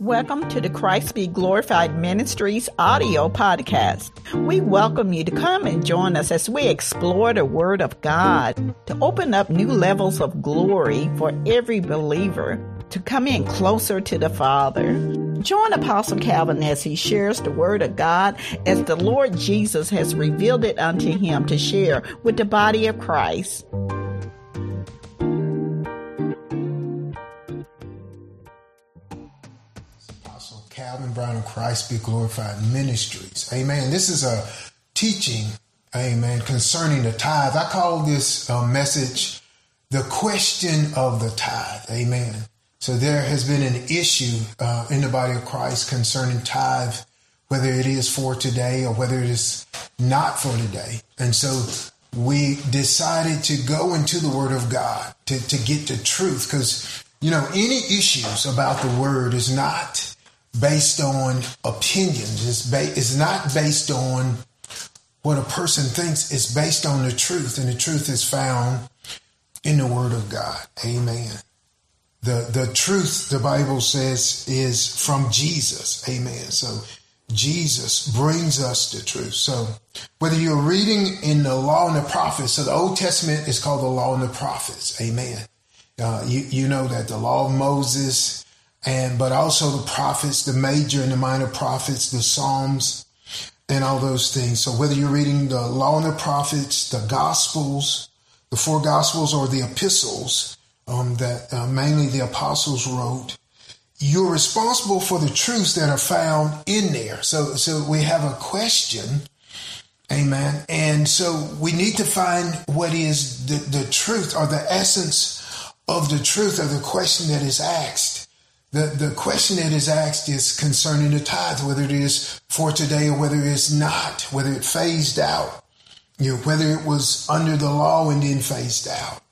Welcome to the Christ Be Glorified Ministries audio podcast. We welcome you to come and join us as we explore the Word of God to open up new levels of glory for every believer to come in closer to the Father. Join Apostle Calvin as he shares the Word of God as the Lord Jesus has revealed it unto him to share with the body of Christ. Christ Be Glorified Ministries. Amen. This is a teaching, amen, concerning the tithe. I call this uh, message the question of the tithe. Amen. So there has been an issue uh, in the body of Christ concerning tithe, whether it is for today or whether it is not for today. And so we decided to go into the Word of God to, to get the truth because, you know, any issues about the Word is not based on opinions. It's, ba- it's not based on what a person thinks. It's based on the truth, and the truth is found in the Word of God. Amen. The the truth, the Bible says, is from Jesus. Amen. So Jesus brings us the truth. So whether you're reading in the law and the prophets, so the Old Testament is called the law and the prophets. Amen. Uh, you, you know that the law of Moses and but also the prophets, the major and the minor prophets, the Psalms, and all those things. So whether you're reading the law and the prophets, the Gospels, the four Gospels, or the epistles um, that uh, mainly the apostles wrote, you're responsible for the truths that are found in there. So so we have a question. Amen. And so we need to find what is the, the truth or the essence of the truth of the question that is asked. The, the question that is asked is concerning the tithe, whether it is for today or whether it's not, whether it phased out, you know, whether it was under the law and then phased out.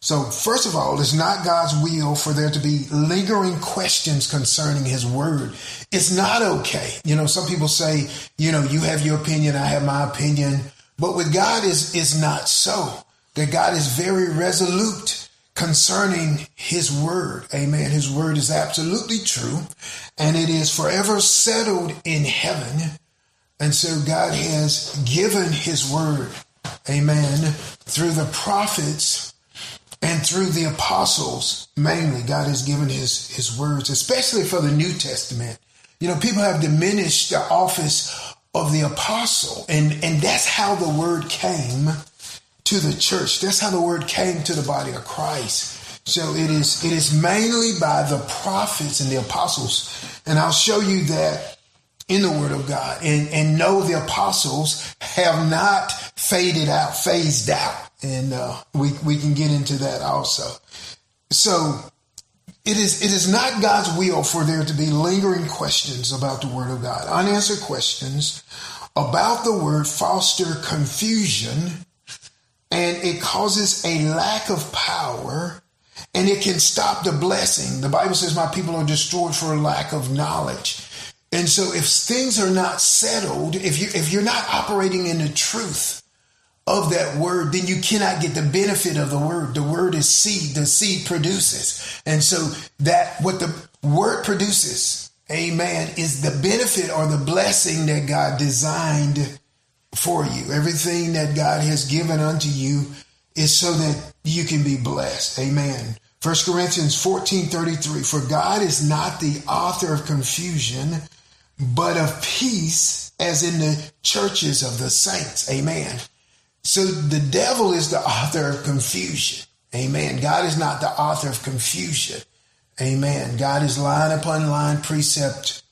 So first of all, it's not God's will for there to be lingering questions concerning his word. It's not okay. You know, some people say, you know, you have your opinion, I have my opinion. But with God is is not so. That God is very resolute concerning his word. Amen. His word is absolutely true and it is forever settled in heaven. And so God has given his word, amen, through the prophets and through the apostles. Mainly, God has given his, his words, especially for the New Testament. You know, people have diminished the office of the apostle, and, and that's how the word came to the church. That's how the word came to the body of Christ. So it is it is mainly by the prophets and the apostles. And I'll show you that in the word of God. And and know the apostles have not faded out, phased out. And uh, we we can get into that also. So it is it is not God's will for there to be lingering questions about the word of God. Unanswered questions about the word foster confusion and it causes a lack of power and it can stop the blessing. The Bible says, My people are destroyed for a lack of knowledge. And so if things are not settled, if you if you're not operating in the truth of that word, then you cannot get the benefit of the word. The word is seed, the seed produces. And so that what the word produces, amen, is the benefit or the blessing that God designed for you. Everything that God has given unto you is so that you can be blessed. Amen. 1 Corinthians 14 33. For God is not the author of confusion, but of peace, as in the churches of the saints. Amen. So the devil is the author of confusion. Amen. God is not the author of confusion. Amen. God is line upon line, precept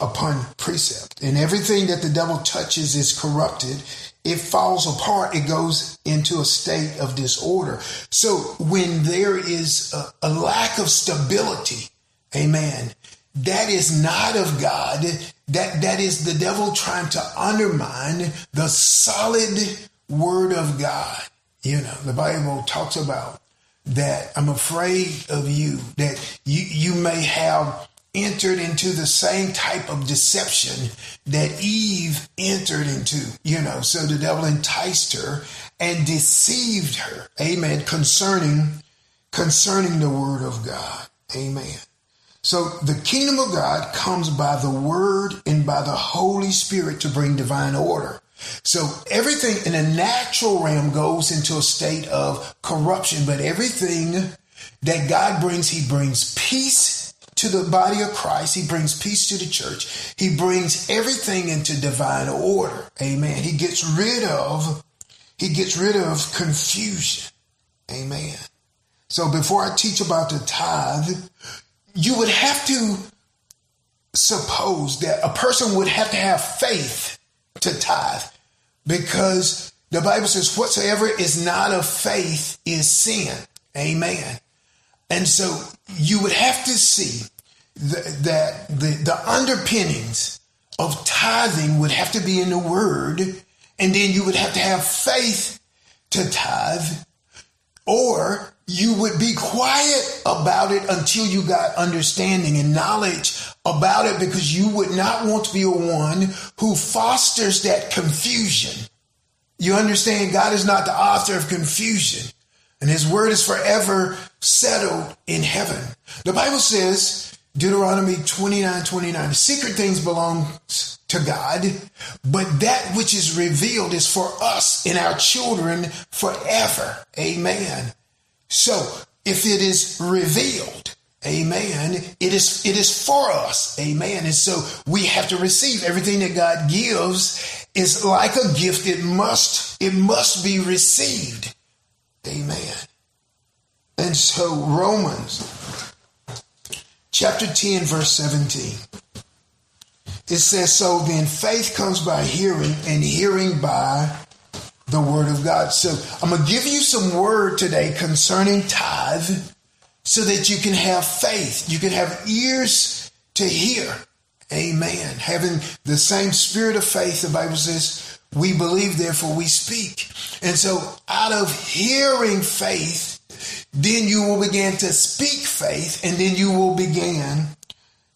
upon precept. And everything that the devil touches is corrupted. It falls apart. It goes into a state of disorder. So when there is a, a lack of stability, amen, that is not of God. That, that is the devil trying to undermine the solid word of God. You know, the Bible talks about that I'm afraid of you, that you, you may have entered into the same type of deception that Eve entered into, you know. So the devil enticed her and deceived her. Amen. Concerning concerning the word of God. Amen. So the kingdom of God comes by the word and by the Holy Spirit to bring divine order. So everything in a natural realm goes into a state of corruption, but everything that God brings, he brings peace to the body of Christ. He brings peace to the church. He brings everything into divine order. Amen. He gets rid of, he gets rid of confusion. Amen. So before I teach about the tithe, you would have to suppose that a person would have to have faith to tithe because the Bible says whatsoever is not of faith is sin. Amen. And so you would have to see that the, the underpinnings of tithing would have to be in the word, and then you would have to have faith to tithe, or you would be quiet about it until you got understanding and knowledge about it because you would not want to be a one who fosters that confusion. You understand God is not the author of confusion and his word is forever settled in heaven. The Bible says, Deuteronomy 29, 29, the secret things belong to God, but that which is revealed is for us and our children forever. Amen. So if it is revealed, amen, it is, it is for us. Amen. And so we have to receive everything that God gives is like a gift. It must, it must be received. Amen. And so Romans chapter 10 verse 17. It says, so then faith comes by hearing and hearing by the word of God. So I'm going to give you some word today concerning tithe so that you can have faith. You can have ears to hear. Amen. Having the same spirit of faith, the Bible says, we believe, therefore we speak. And so out of hearing faith, then you will begin to speak faith and then you will begin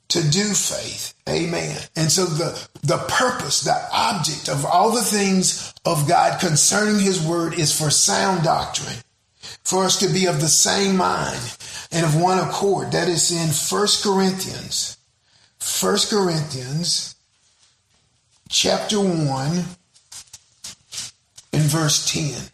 to do faith. Amen. And so the, the purpose, the object of all the things of God concerning his word is for sound doctrine, for us to be of the same mind and of one accord. That is in First Corinthians, First Corinthians chapter 1 verse 10.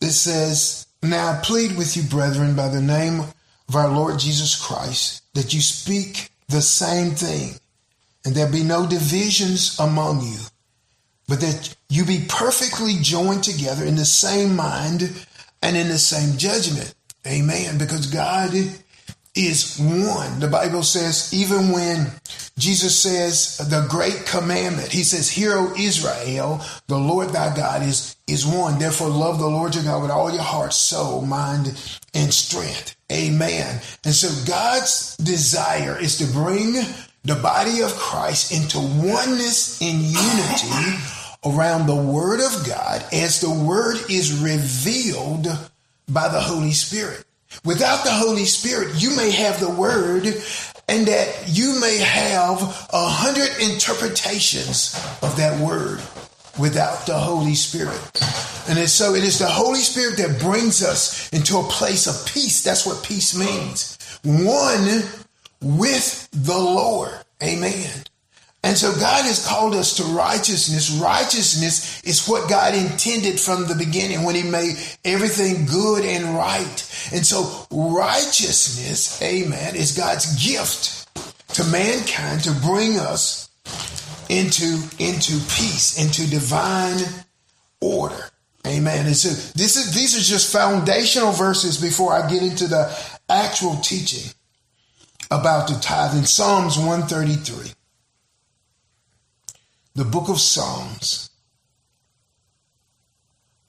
It says, Now I plead with you, brethren, by the name of our Lord Jesus Christ, that you speak the same thing, and there be no divisions among you, but that you be perfectly joined together in the same mind and in the same judgment. Amen. Because God is one. The Bible says, even when Jesus says the great commandment, he says, Hear, O Israel, the Lord thy God is, is one. Therefore, love the Lord your God with all your heart, soul, mind, and strength. Amen. And so God's desire is to bring the body of Christ into oneness and unity around the word of God as the word is revealed by the Holy Spirit. Without the Holy Spirit, you may have the word and that you may have a hundred interpretations of that word without the Holy Spirit. And so it is the Holy Spirit that brings us into a place of peace. That's what peace means. One with the Lord. Amen. And so God has called us to righteousness. Righteousness is what God intended from the beginning when he made everything good and right. And so righteousness, amen, is God's gift to mankind to bring us into, into peace, into divine order. Amen. And so this is, these are just foundational verses before I get into the actual teaching about the tithe in Psalms 133 the book of Psalms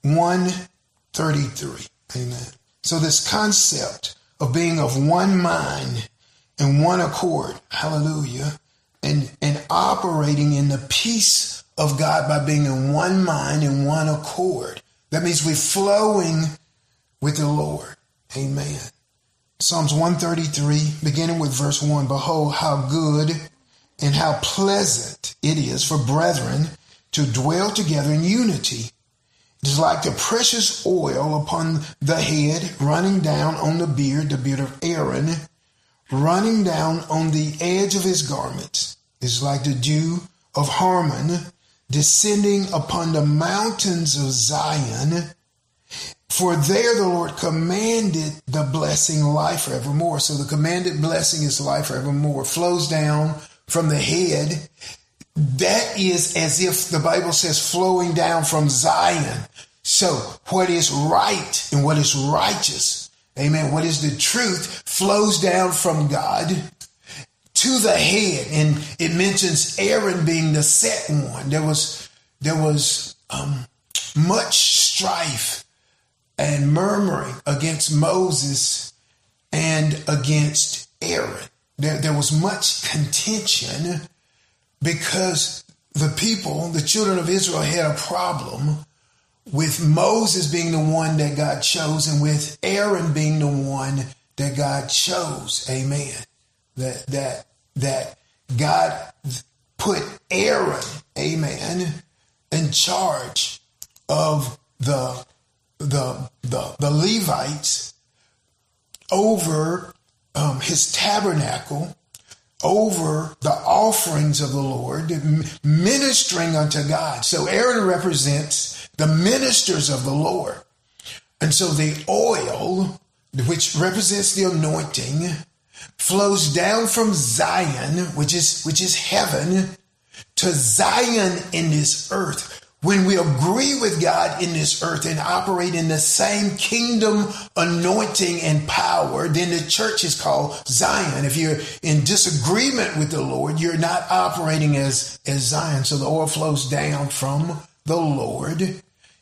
133. Amen. So, this concept of being of one mind and one accord, hallelujah, and, and operating in the peace of God by being in one mind and one accord. That means we're flowing with the Lord. Amen. Psalms 133, beginning with verse 1 Behold, how good and how pleasant it is for brethren to dwell together in unity. It is like the precious oil upon the head, running down on the beard, the beard of Aaron, running down on the edge of his garments, It is like the dew of Hermon, descending upon the mountains of Zion. For there the Lord commanded the blessing life forevermore. So the commanded blessing is life forevermore, flows down from the head. That is as if the Bible says flowing down from Zion. So what is right and what is righteous, amen, what is the truth flows down from God to the head. And it mentions Aaron being the set one. There was, there was um, much strife and murmuring against Moses and against Aaron. There, there was much contention because the people, the children of Israel, had a problem with Moses being the one that God chose and with Aaron being the one that God chose. Amen. That that that God put Aaron, amen, in charge of the the the, the Levites over um, his tabernacle, over the offerings of the Lord, ministering unto God. So Aaron represents the ministers of the Lord. And so the oil, which represents the anointing, flows down from Zion, which is which is heaven, to Zion in this earth when we agree with God in this earth and operate in the same kingdom anointing and power, then the church is called Zion. If you're in disagreement with the Lord, you're not operating as, as Zion. So the oil flows down from the Lord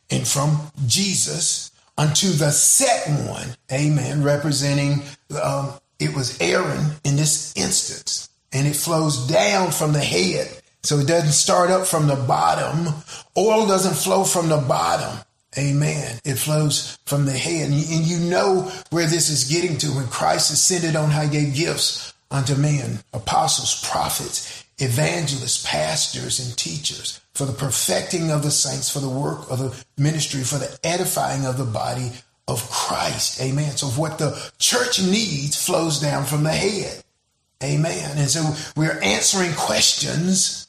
and from Jesus unto the set one. Amen. Representing, um, it was Aaron in this instance. And it flows down from the head so it doesn't start up from the bottom. Oil doesn't flow from the bottom. Amen. It flows from the head. And you, know where this is getting to when Christ ascended on high he gave gifts unto men, apostles, prophets, evangelists, pastors, and teachers for the perfecting of the saints, for the work of the ministry, for the edifying of the body of Christ. Amen. So what the church needs flows down from the head. Amen. And so we're answering questions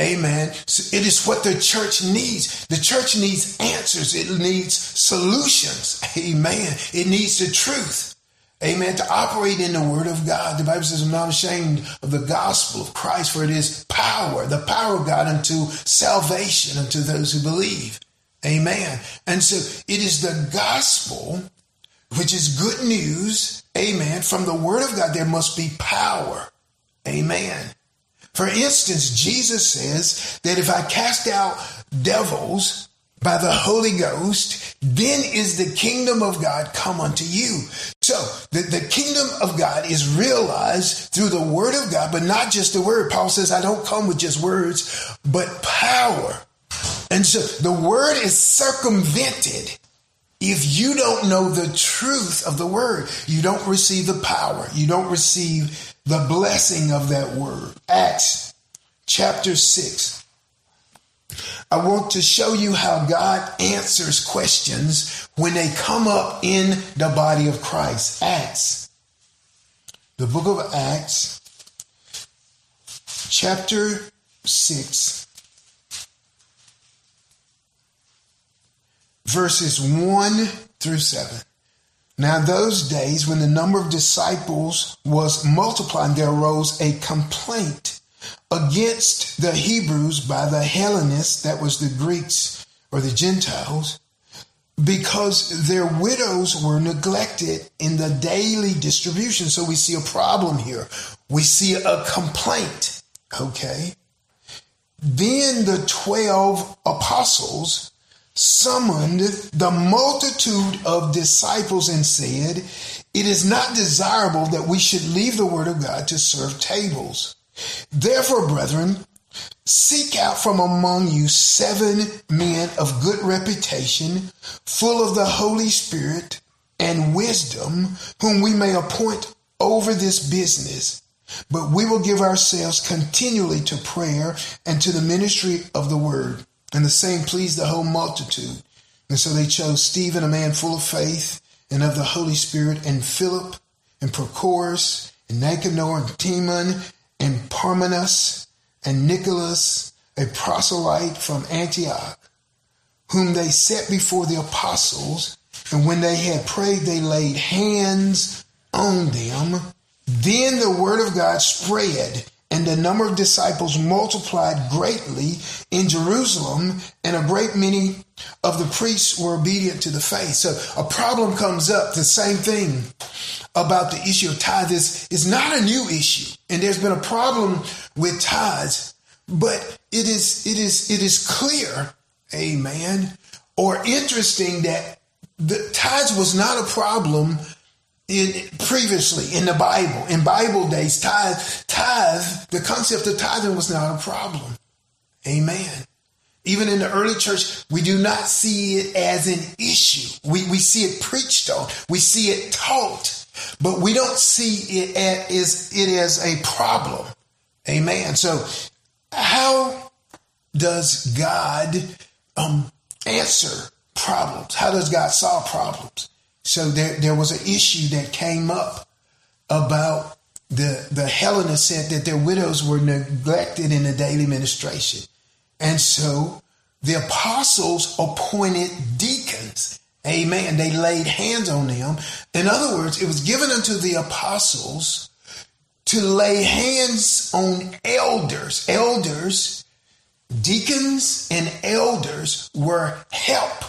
Amen. It is what the church needs. The church needs answers. It needs solutions. Amen. It needs the truth. Amen. To operate in the word of God. The Bible says, I'm not ashamed of the gospel of Christ, for it is power, the power of God unto salvation unto those who believe. Amen. And so it is the gospel, which is good news. Amen. From the word of God, there must be power. Amen. For instance, Jesus says that if I cast out devils by the Holy Ghost, then is the kingdom of God come unto you. So the, the kingdom of God is realized through the word of God, but not just the word. Paul says, I don't come with just words, but power. And so the word is circumvented if you don't know the truth of the word. You don't receive the power. You don't receive the blessing of that word. Acts chapter 6. I want to show you how God answers questions when they come up in the body of Christ. Acts, the book of Acts, chapter 6, verses 1 through 7. Now, those days when the number of disciples was multiplying, there arose a complaint against the Hebrews by the Hellenists, that was the Greeks or the Gentiles, because their widows were neglected in the daily distribution. So we see a problem here. We see a complaint. Okay. Then the 12 apostles summoned the multitude of disciples and said, It is not desirable that we should leave the word of God to serve tables. Therefore, brethren, seek out from among you seven men of good reputation, full of the Holy Spirit and wisdom, whom we may appoint over this business. But we will give ourselves continually to prayer and to the ministry of the word. And the same pleased the whole multitude. And so they chose Stephen, a man full of faith and of the Holy Spirit, and Philip, and Prochorus, and Nicanor, and Timon, and Parmenas, and Nicholas, a proselyte from Antioch, whom they set before the apostles. And when they had prayed, they laid hands on them. Then the word of God spread, and the number of disciples multiplied greatly in Jerusalem, and a great many of the priests were obedient to the faith. So a problem comes up, the same thing about the issue of tithes is, not a new issue. And there's been a problem with tithes, but it is it is it is clear, amen, or interesting that the tithes was not a problem in previously in the Bible. In Bible days, tithe, tithe, the concept of tithing was not a problem. Amen. Even in the early church, we do not see it as an issue. We, we see it preached on. We see it taught, but we don't see it as it as a problem. Amen. So how does God um, answer problems? How does God solve problems? So there, there was an issue that came up about the, the Hellenists said that their widows were neglected in the daily ministration. And so the apostles appointed deacons. Amen. They laid hands on them. In other words, it was given unto the apostles to lay hands on elders. Elders, deacons, and elders were help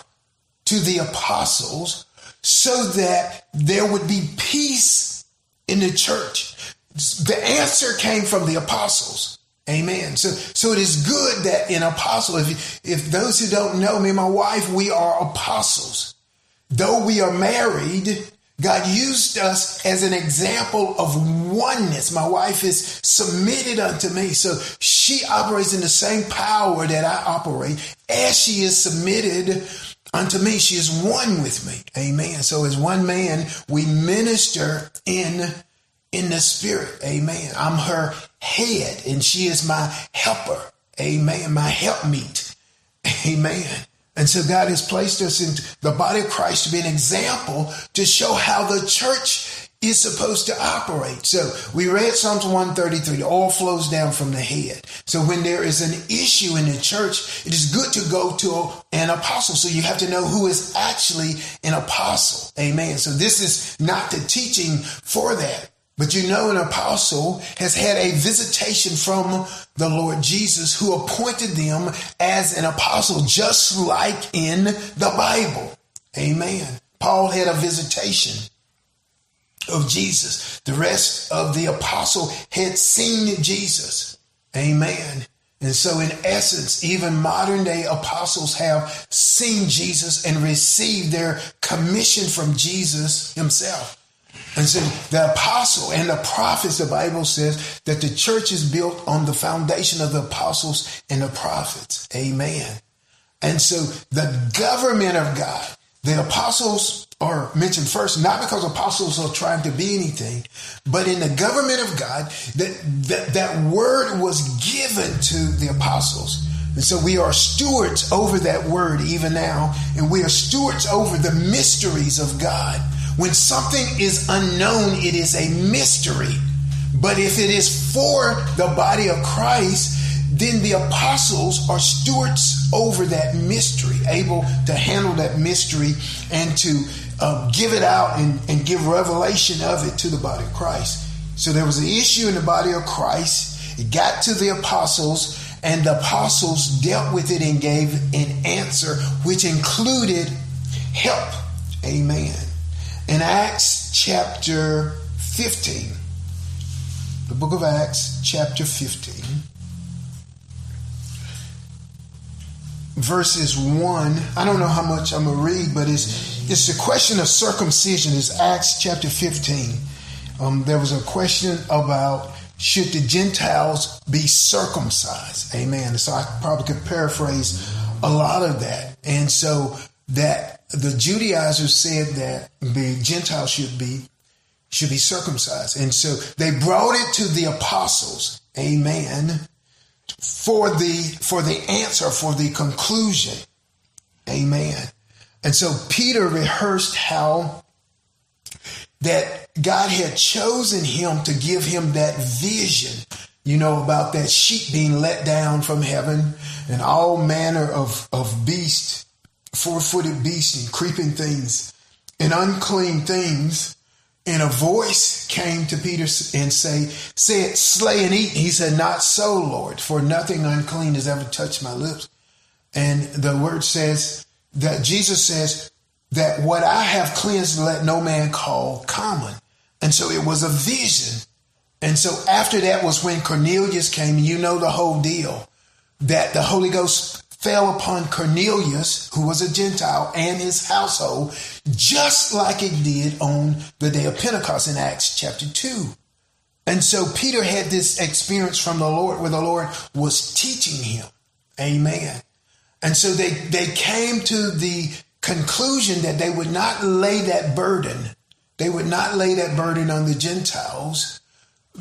to the apostles so that there would be peace in the church. The answer came from the apostles. Amen. So, so it is good that an apostle, if, if those who don't know me, my wife, we are apostles. Though we are married, God used us as an example of oneness. My wife is submitted unto me. So she operates in the same power that I operate as she is submitted unto me. She is one with me. Amen. So as one man, we minister in, in the spirit. Amen. I'm her head and she is my helper. Amen. My helpmeet. Amen. And so God has placed us in the body of Christ to be an example to show how the church is supposed to operate. So we read Psalms 133, all flows down from the head. So when there is an issue in the church, it is good to go to an apostle. So you have to know who is actually an apostle. Amen. So this is not the teaching for that. But you know, an apostle has had a visitation from the Lord Jesus who appointed them as an apostle, just like in the Bible. Amen. Paul had a visitation of Jesus. The rest of the apostle had seen Jesus. Amen. And so, in essence, even modern day apostles have seen Jesus and received their commission from Jesus himself. And so, the apostle and the prophets, the Bible says that the church is built on the foundation of the apostles and the prophets. Amen. And so, the government of God, the apostles are mentioned first, not because apostles are trying to be anything, but in the government of God, that, that, that word was given to the apostles. And so we are stewards over that word even now, and we are stewards over the mysteries of God. When something is unknown, it is a mystery. But if it is for the body of Christ, then the apostles are stewards over that mystery, able to handle that mystery and to uh, give it out and, and give revelation of it to the body of Christ. So there was an issue in the body of Christ. It got to the apostles, and the apostles dealt with it and gave an answer, which included help. Amen. In Acts chapter 15, the book of Acts, chapter 15, verses 1. I don't know how much I'm going to read, but it's, it's the question of circumcision. It's Acts chapter 15. Um, there was a question about should the Gentiles be circumcised? Amen. So I probably could paraphrase a lot of that. And so that the Judaizers said that the Gentiles should be should be circumcised. And so they brought it to the apostles. Amen for the for the answer for the conclusion amen And so Peter rehearsed how that God had chosen him to give him that vision, you know, about that sheep being let down from heaven and all manner of, of beasts, four footed beasts and creeping things and unclean things. And a voice came to Peter and say, said, slay and eat. He said, not so, Lord, for nothing unclean has ever touched my lips. And the word says that Jesus says that what I have cleansed, let no man call common. And so it was a vision. And so after that was when Cornelius came, you know the whole deal, that the Holy Ghost fell upon Cornelius, who was a Gentile, and his household, just like it did on the day of Pentecost in Acts chapter 2. And so Peter had this experience from the Lord where the Lord was teaching him. Amen. And so they, they came to the conclusion that they would not lay that burden. They would not lay that burden on the Gentiles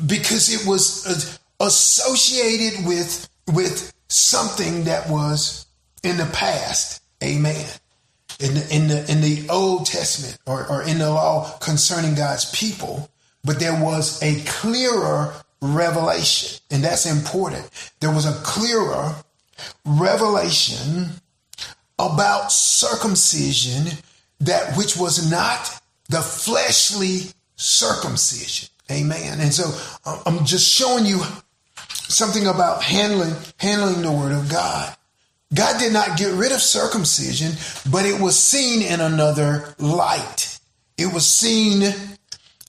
because it was associated with, with something that was in the past. Amen. In the, in the, in the Old Testament or, or in the law concerning God's people, but there was a clearer revelation. And that's important. There was a clearer revelation about circumcision that which was not the fleshly circumcision. Amen. And so uh, I'm just showing you something about handling handling the word of God. God did not get rid of circumcision, but it was seen in another light. It was seen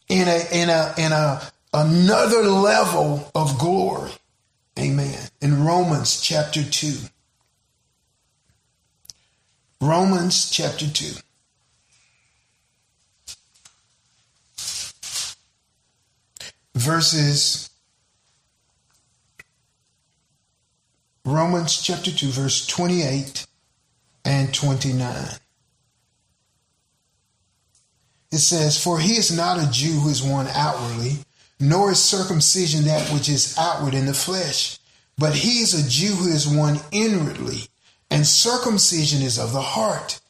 in a in a in a another level of glory. Amen. In Romans chapter 2. Romans chapter 2. Verses Romans chapter 2, verse 28 and 29. It says, For he is not a Jew who is one outwardly, nor is circumcision that which is outward in the flesh, but he is a Jew who is one inwardly, and circumcision is of the heart,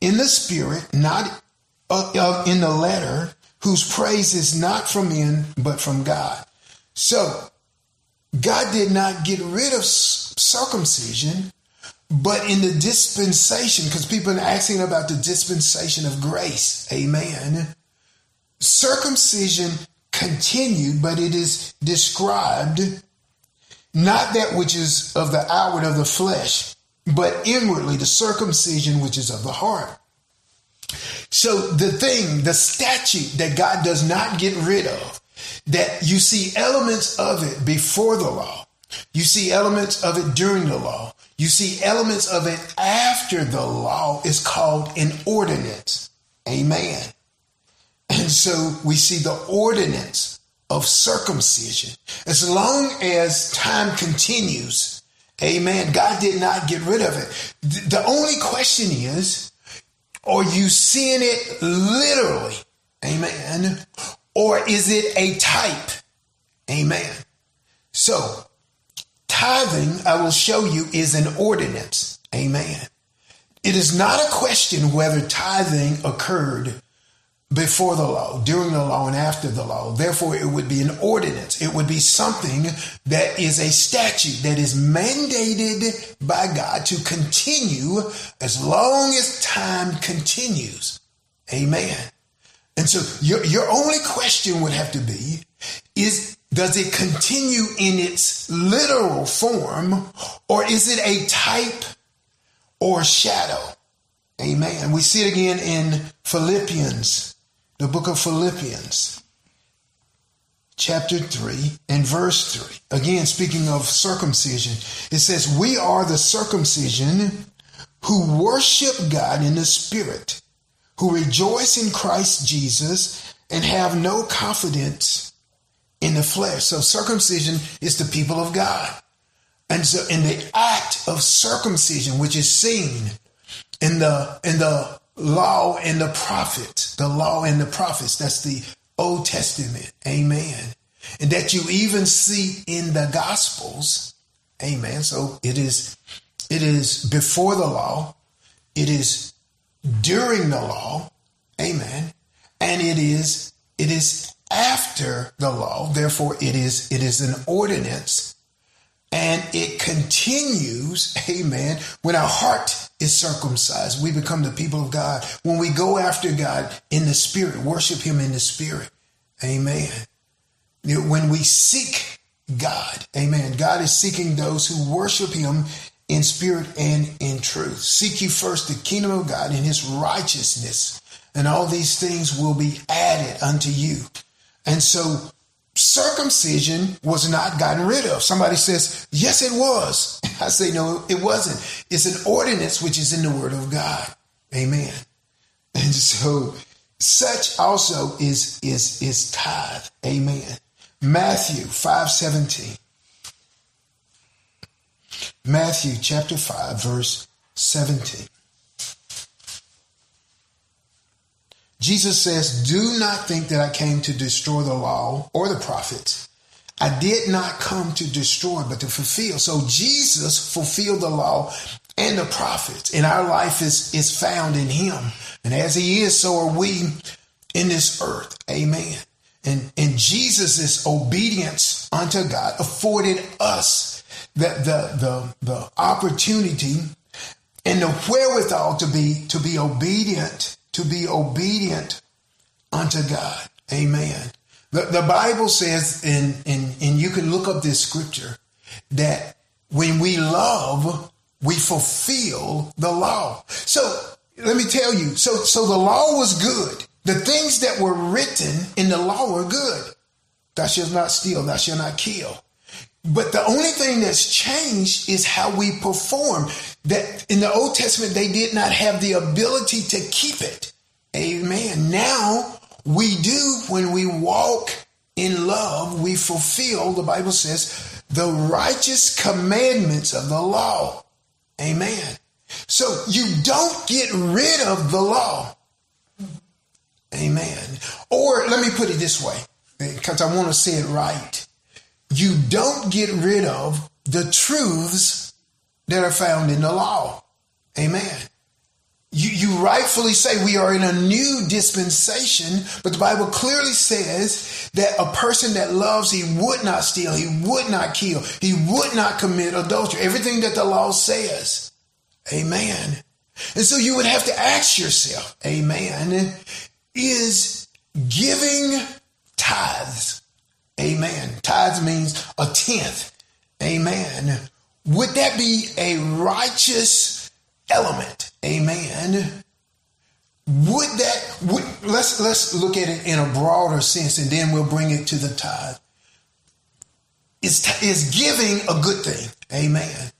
in the spirit, not uh, in the letter, whose praise is not from men, but from God. So, God did not get rid of circumcision, but in the dispensation, because people are asking about the dispensation of grace. Amen. Circumcision continued, but it is described not that which is of the outward of the flesh, but inwardly the circumcision which is of the heart. So the thing, the statute that God does not get rid of that you see elements of it before the law. You see elements of it during the law. You see elements of it after the law is called an ordinance. Amen. And so we see the ordinance of circumcision. As long as time continues, amen, God did not get rid of it. The only question is, are you seeing it literally? Amen or is it a type? Amen. So, tithing, I will show you, is an ordinance. Amen. It is not a question whether tithing occurred before the law, during the law, and after the law. Therefore, it would be an ordinance. It would be something that is a statute that is mandated by God to continue as long as time continues. Amen. And so your, your only question would have to be is does it continue in its literal form or is it a type or shadow? Amen. We see it again in Philippians, the book of Philippians, chapter 3 and verse 3. Again, speaking of circumcision, it says, We are the circumcision who worship God in the Spirit who rejoice in Christ Jesus and have no confidence in the flesh. So circumcision is the people of God. And so in the act of circumcision, which is seen in the in the law and the prophets, the law and the prophets, that's the Old Testament. Amen. And that you even see in the gospels. Amen. So it is it is before the law, it is during the law. Amen. And it is it is after the law. Therefore, it is it is an ordinance. And it continues, amen, when our heart is circumcised. We become the people of God. When we go after God in the spirit, worship him in the spirit. Amen. When we seek God, amen. God is seeking those who worship him in spirit and in truth. Seek ye first the kingdom of God and his righteousness, and all these things will be added unto you. And so circumcision was not gotten rid of. Somebody says, yes, it was. I say, no, it wasn't. It's an ordinance which is in the word of God. Amen. And so such also is, is, is tithe. Amen. Matthew 5 17. Matthew chapter 5, verse 17. Jesus says, Do not think that I came to destroy the law or the prophets. I did not come to destroy, but to fulfill. So Jesus fulfilled the law and the prophets, and our life is, is found in him. And as he is, so are we in this earth. Amen. And, and Jesus' obedience unto God afforded us the, the, the, the opportunity and the wherewithal to be, to be obedient to be obedient unto God. Amen. The, the Bible says, and, and, and you can look up this scripture, that when we love, we fulfill the law. So let me tell you, so, so the law was good. The things that were written in the law were good. Thou shalt not steal, thou shalt not kill. But the only thing that's changed is how we perform. That in the Old Testament, they did not have the ability to keep it. Amen. Now we do when we walk in love, we fulfill, the Bible says, the righteous commandments of the law. Amen. So you don't get rid of the law. Amen. Or let me put it this way, because I want to say it right you don't get rid of the truths that are found in the law. Amen. You, you rightfully say we are in a new dispensation, but the Bible clearly says that a person that loves, he would not steal, he would not kill, he would not commit adultery. Everything that the law says. Amen. And so you would have to ask yourself, amen, is giving tithes Amen. Tithes means a tenth. Amen. Would that be a righteous element? Amen. Would that would, let's let's look at it in a broader sense and then we'll bring it to the tithe. Is is giving a good thing? Amen.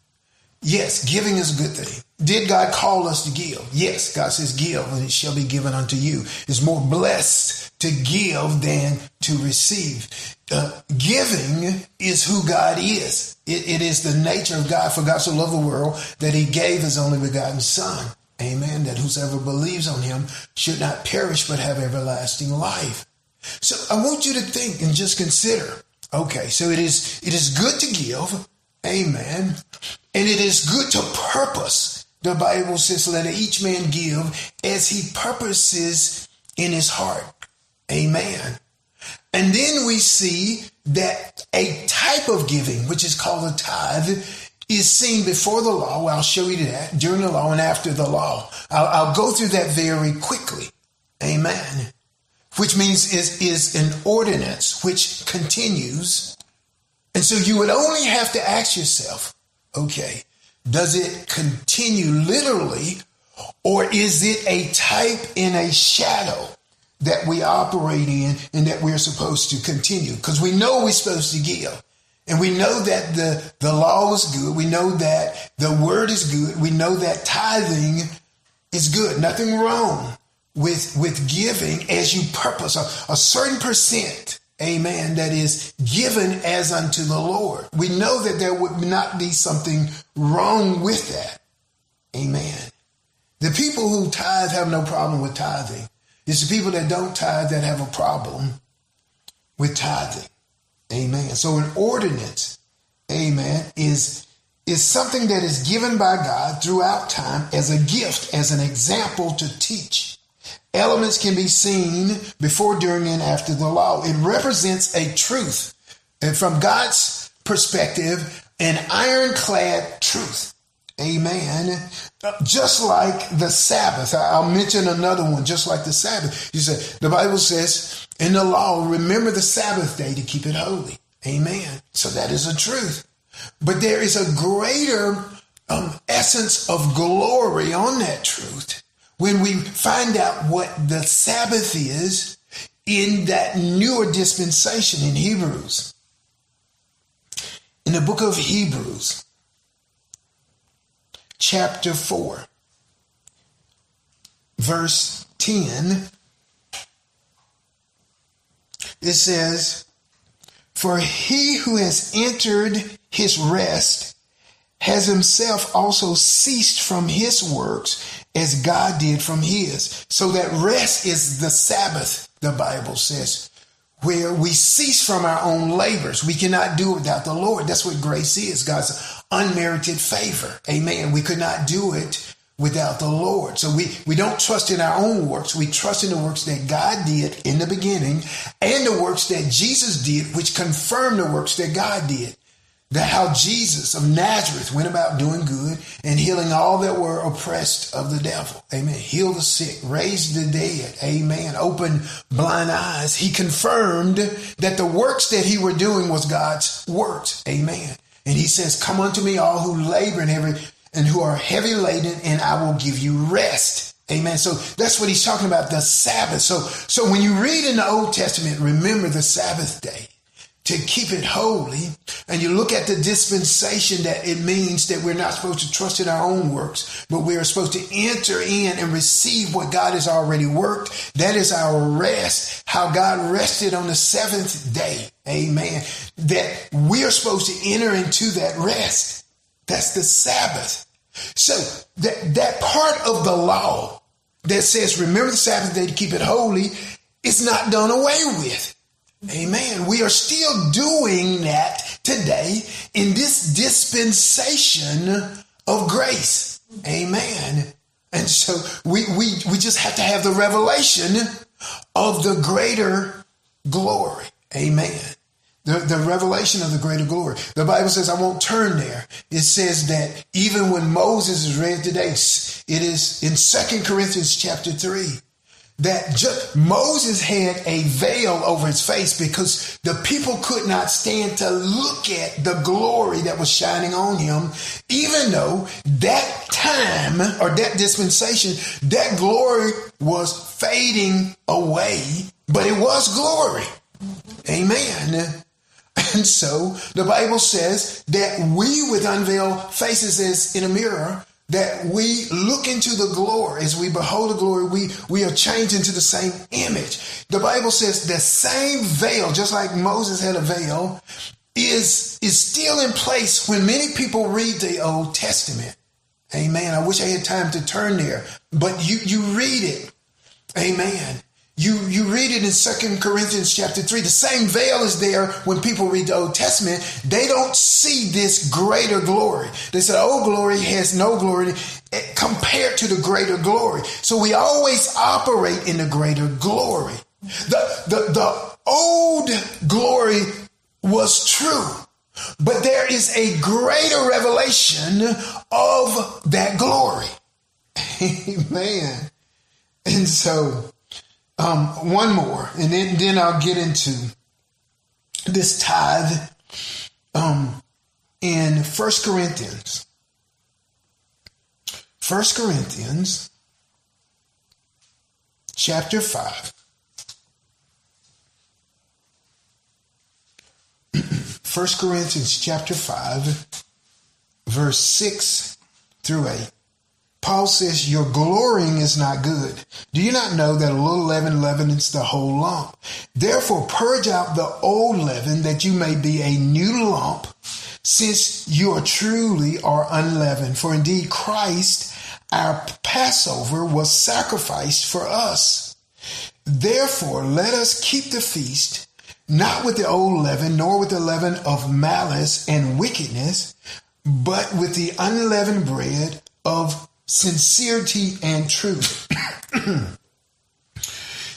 Yes, giving is a good thing. Did God call us to give? Yes, God says, give and it shall be given unto you. It's more blessed to give than to receive. Uh, giving is who God is. It, it is the nature of God. For God so loved the world that he gave his only begotten Son. Amen. That whosoever believes on him should not perish but have everlasting life. So I want you to think and just consider. Okay, so it is it is good to give. Amen. And it is good to purpose. The Bible says, let each man give as he purposes in his heart. Amen. And then we see that a type of giving, which is called a tithe, is seen before the law. Well, I'll show you that during the law and after the law. I'll, I'll go through that very quickly. Amen. Which means is, is an ordinance which continues. And so you would only have to ask yourself, Okay. Does it continue literally or is it a type in a shadow that we operate in and that we're supposed to continue? Because we know we're supposed to give. And we know that the, the law is good. We know that the word is good. We know that tithing is good. Nothing wrong with, with giving as you purpose a, a certain percent amen, that is given as unto the Lord. We know that there would not be something wrong with that. Amen. The people who tithe have no problem with tithing. It's the people that don't tithe that have a problem with tithing. Amen. So an ordinance, amen, is is something that is given by God throughout time as a gift, as an example to teach. Elements can be seen before, during, and after the law. It represents a truth. And from God's perspective, an ironclad truth. Amen. Just like the Sabbath. I'll mention another one, just like the Sabbath. You said, the Bible says in the law, remember the Sabbath day to keep it holy. Amen. So that is a truth. But there is a greater um, essence of glory on that truth when we find out what the Sabbath is in that newer dispensation in Hebrews. In the book of Hebrews, chapter 4, verse 10, it says, For he who has entered his rest has himself also ceased from his works as God did from his. So that rest is the Sabbath, the Bible says where we cease from our own labors. We cannot do it without the Lord. That's what grace is God's unmerited favor. Amen. We could not do it without the Lord. So we, we don't trust in our own works. We trust in the works that God did in the beginning and the works that Jesus did, which confirm the works that God did that how Jesus of Nazareth went about doing good and healing all that were oppressed of the devil. Amen. Heal the sick, raise the dead. Amen. Open blind eyes. He confirmed that the works that he were doing was God's works. Amen. And he says, come unto me all who labor and heavy and who are heavy laden and I will give you rest. Amen. So that's what he's talking about, the Sabbath. So, so when you read in the Old Testament, remember the Sabbath day to keep it holy. And you look at the dispensation that it means that we're not supposed to trust in our own works, but we are supposed to enter in and receive what God has already worked. That is our rest. How God rested on the seventh day. Amen. That we are supposed to enter into that rest. That's the Sabbath. So that, that part of the law that says, remember the Sabbath day to keep it holy is not done away with. Amen. We are still doing that today in this dispensation of grace. Amen. And so we, we, we just have to have the revelation of the greater glory. Amen. The, the revelation of the greater glory. The Bible says, I won't turn there. It says that even when Moses is read today, it is in Second Corinthians chapter 3 that just, Moses had a veil over his face because the people could not stand to look at the glory that was shining on him, even though that time or that dispensation, that glory was fading away, but it was glory. Amen. And so the Bible says that we with unveiled faces as in a mirror that we look into the glory. As we behold the glory we we are changed into the same image. The bible says the same veil just like moses had a veil is is still in place when many people read the old testament. Amen. I wish i had time to turn there but you you read it. Amen you, you read it in Second Corinthians chapter 3. The same veil is there when people read the Old Testament. They don't see this greater glory. They said, Old oh, glory has no glory eh, compared to the greater glory. So we always operate in the greater glory. The, the, the old glory was true, but there is a greater revelation of that glory. Amen. And so, um, one more, and then, then I'll get into this tithe um, in First Corinthians. First Corinthians chapter 5. First Corinthians chapter 5, verse 6 through 8. Paul says, Your glorying is not good. Do you not know that a little leaven leavens the whole lump? Therefore, purge out the old leaven that you may be a new lump, since you are truly are unleavened. For indeed, Christ, our Passover, was sacrificed for us. Therefore, let us keep the feast, not with the old leaven, nor with the leaven of malice and wickedness but with the unleavened bread of sincerity and truth.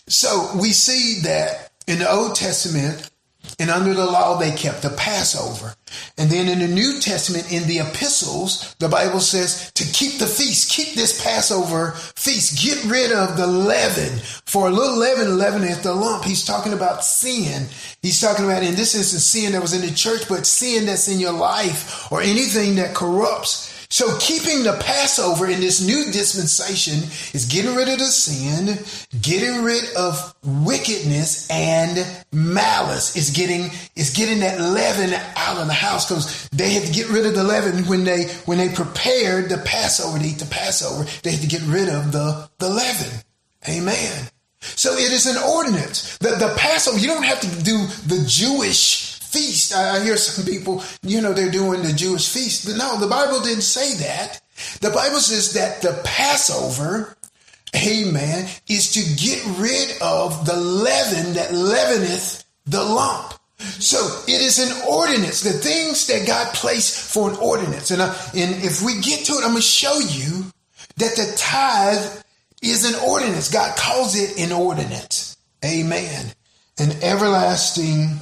so we see that in the Old Testament, and under the law, they kept the Passover. And then in the New Testament, in the epistles, the Bible says to keep the feast, keep this Passover feast, get rid of the leaven. For a little leaven, leaven is the lump. He's talking about sin. He's talking about, in this instance, sin that was in the church, but sin that's in your life or anything that corrupts so keeping the Passover in this new dispensation is getting rid of the sin, getting rid of wickedness and malice. Is getting is getting that leaven out of the house because they had to get rid of the leaven when they when they prepared the Passover to eat the Passover. They had to get rid of the the leaven. Amen. So it is an ordinance. The, the Passover, you don't have to do the Jewish feast. I hear some people, you know, they're doing the Jewish feast. But no, the Bible didn't say that. The Bible says that the Passover, amen, is to get rid of the leaven that leaveneth the lump. So it is an ordinance, the things that God placed for an ordinance. And, uh, and if we get to it, I'm going to show you that the tithe is an ordinance. God calls it an ordinance. Amen. An everlasting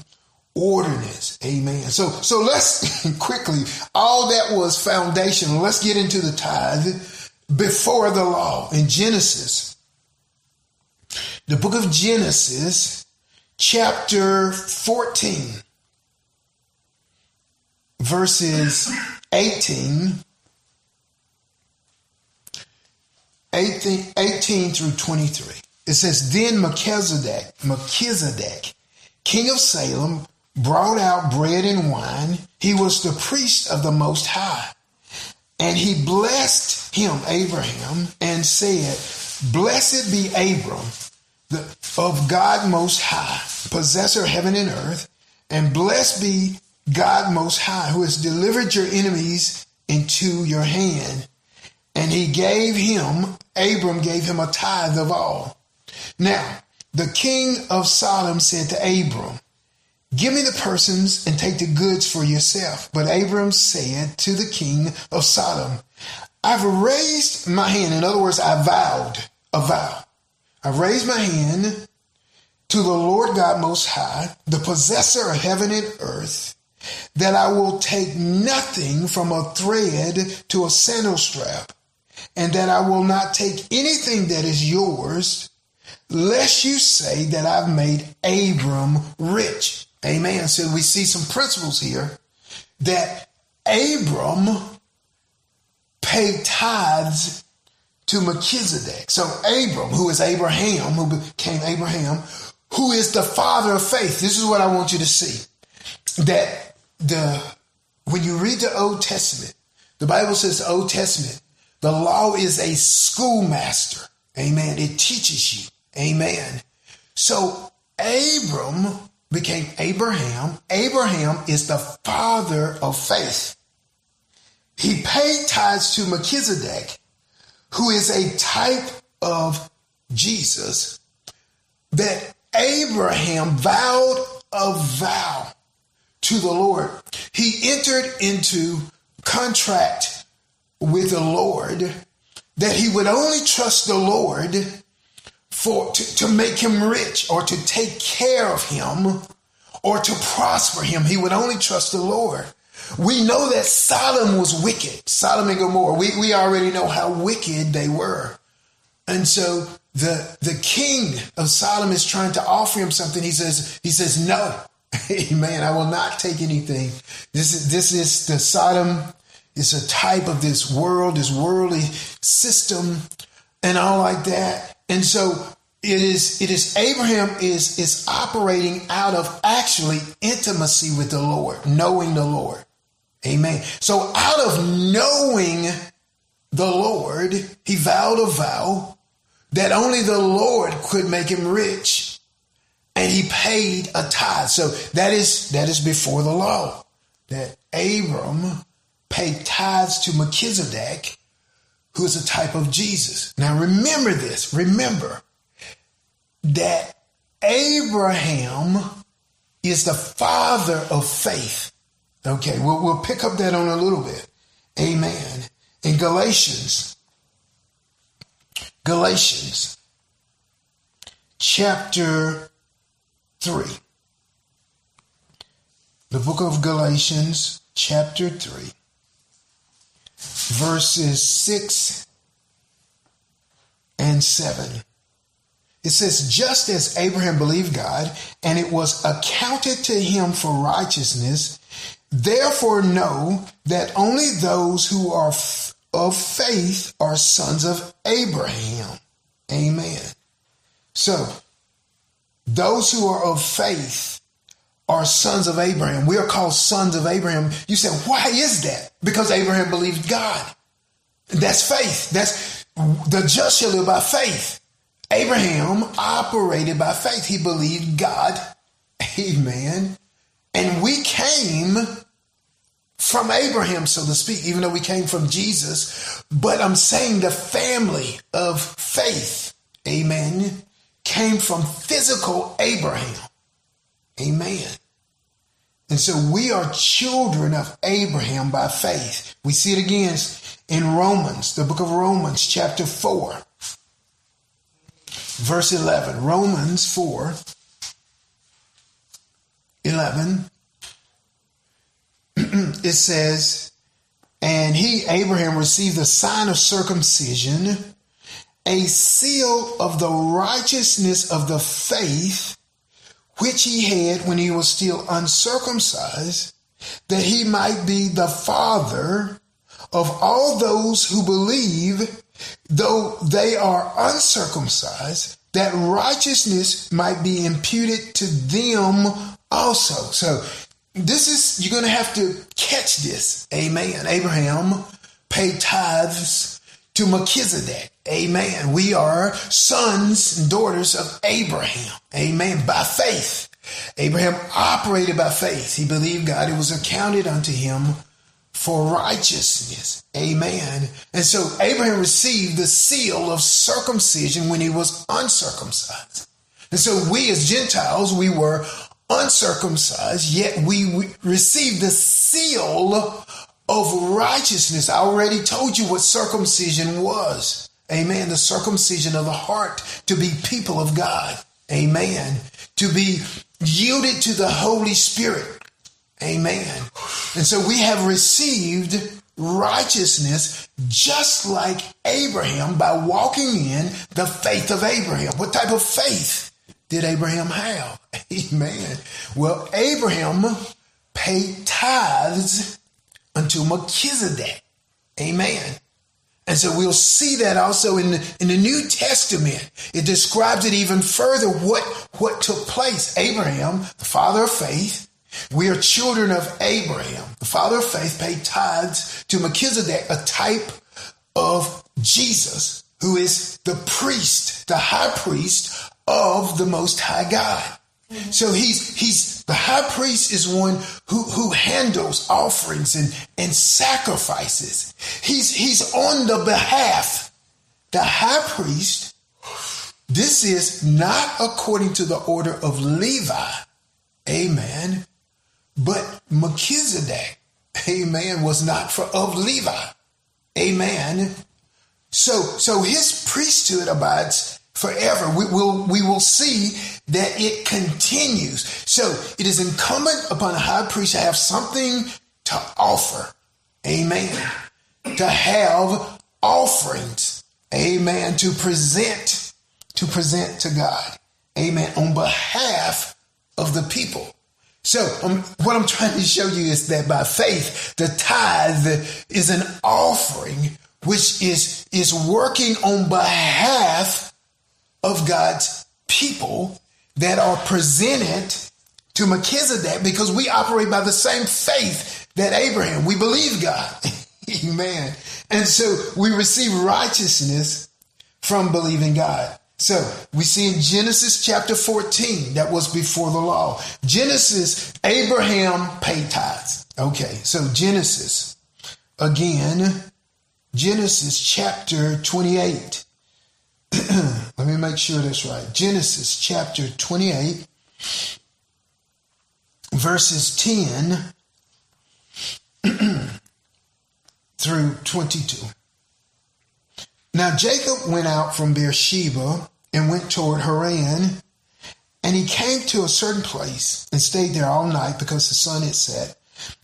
ordinance. Amen. So, so let's quickly, all that was foundational. Let's get into the tithe before the law in Genesis. The book of Genesis, chapter 14, verses 18, 18, 18 through 23. It says, Then Melchizedek, Melchizedek, king of Salem, brought out bread and wine. He was the priest of the Most High. And he blessed him, Abraham, and said, Blessed be Abram, the, of God Most High, possessor of heaven and earth, and blessed be God Most High, who has delivered your enemies into your hand. And he gave him, Abram gave him a tithe of all. Now, the king of Sodom said to Abram, Give me the persons and take the goods for yourself. But Abram said to the king of Sodom, I've raised my hand. In other words, I vowed a vow. I've raised my hand to the Lord God Most High, the possessor of heaven and earth, that I will take nothing from a thread to a sandal strap, and that I will not take anything that is yours, lest you say that I've made Abram rich. Amen. So we see some principles here that Abram paid tithes to Melchizedek. So Abram, who is Abraham, who became Abraham, who is the father of faith. This is what I want you to see. That the when you read the Old Testament, the Bible says Old Testament, the law is a schoolmaster. Amen. It teaches you. Amen. So Abram became Abraham. Abraham is the father of faith. He paid tithes to Melchizedek, who is a type of Jesus, that Abraham vowed a vow to the Lord. He entered into contract with the Lord that he would only trust the Lord for to, to make him rich or to take care of him or to prosper him. He would only trust the Lord. We know that Sodom was wicked. Sodom and Gomorrah. We, we already know how wicked they were. And so the the king of Sodom is trying to offer him something. He says, he says, no. Amen. I will not take anything. This is this is the Sodom It's a type of this world, this worldly system, and all like that. And so it is it is Abraham is is operating out of actually intimacy with the Lord, knowing the Lord. Amen. So out of knowing the Lord, he vowed a vow that only the Lord could make him rich. And he paid a tithe. So that is that is before the law. That Abram paid tithes to Melchizedek who is a type of Jesus. Now remember this, remember that Abraham is the father of faith. Okay, we'll, we'll pick up that on a little bit. Amen. In Galatians, Galatians chapter 3. The book of Galatians, chapter 3, verses 6 and 7. It says, just as Abraham believed God, and it was accounted to him for righteousness, therefore know that only those who are of faith are sons of Abraham. Amen. So, those who are of faith are sons of Abraham. We are called sons of Abraham. You say, why is that? Because Abraham believed God. That's faith. That's the just shall live by faith. Abraham operated by faith. He believed God. Amen. And we came from Abraham, so to speak, even though we came from Jesus. But I'm saying the family of faith, amen, came from physical Abraham. Amen. And so we are children of Abraham by faith. We see it again in Romans, the book of Romans, chapter 4, verse 11. Romans 4, 11. it says, And he, Abraham, received the sign of circumcision, a seal of the righteousness of the faith which he had when he was still uncircumcised, that he might be the father of all those who believe, though they are uncircumcised, that righteousness might be imputed to them also. So this is, you're going to have to catch this. Amen. Abraham paid tithes to Melchizedek. Amen. We are sons and daughters of Abraham. Amen. By faith. Abraham operated by faith. He believed God. It was accounted unto him for righteousness. Amen. And so Abraham received the seal of circumcision when he was uncircumcised. And so we as Gentiles, we were uncircumcised, yet we received the seal of righteousness. I already told you what circumcision was. Amen. The circumcision of the heart to be people of God. Amen. To be yielded to the Holy Spirit. Amen. And so we have received righteousness just like Abraham by walking in the faith of Abraham. What type of faith did Abraham have? Amen. Well, Abraham paid tithes unto Melchizedek. Amen. And so we'll see that also in the, in the New Testament. It describes it even further what, what took place. Abraham, the father of faith, we are children of Abraham. The father of faith paid tithes to Melchizedek, a type of Jesus, who is the priest, the high priest of the Most High God. Mm-hmm. So he's he's the high priest is one who who handles offerings and and sacrifices. He's he's on the behalf. The high priest. This is not according to the order of Levi. Amen. But Melchizedek, amen, was not for of Levi. Amen. So so his priesthood abides forever. We will, we will see that it continues. So it is incumbent upon a high priest to have something to offer. Amen. To have offerings. Amen. To present, to present to God. Amen. On behalf of the people. So um, what I'm trying to show you is that by faith, the tithe is an offering which is, is working on behalf of God's people that are presented to Melchizedek because we operate by the same faith that Abraham. We believe God. Amen. And so we receive righteousness from believing God. So we see in Genesis chapter 14, that was before the law. Genesis, Abraham paid tithes. Okay, so Genesis, again, Genesis chapter 28. Let me make sure that's right. Genesis chapter 28, verses 10 through 22. Now Jacob went out from Beersheba and went toward Haran, and he came to a certain place and stayed there all night because the sun had set.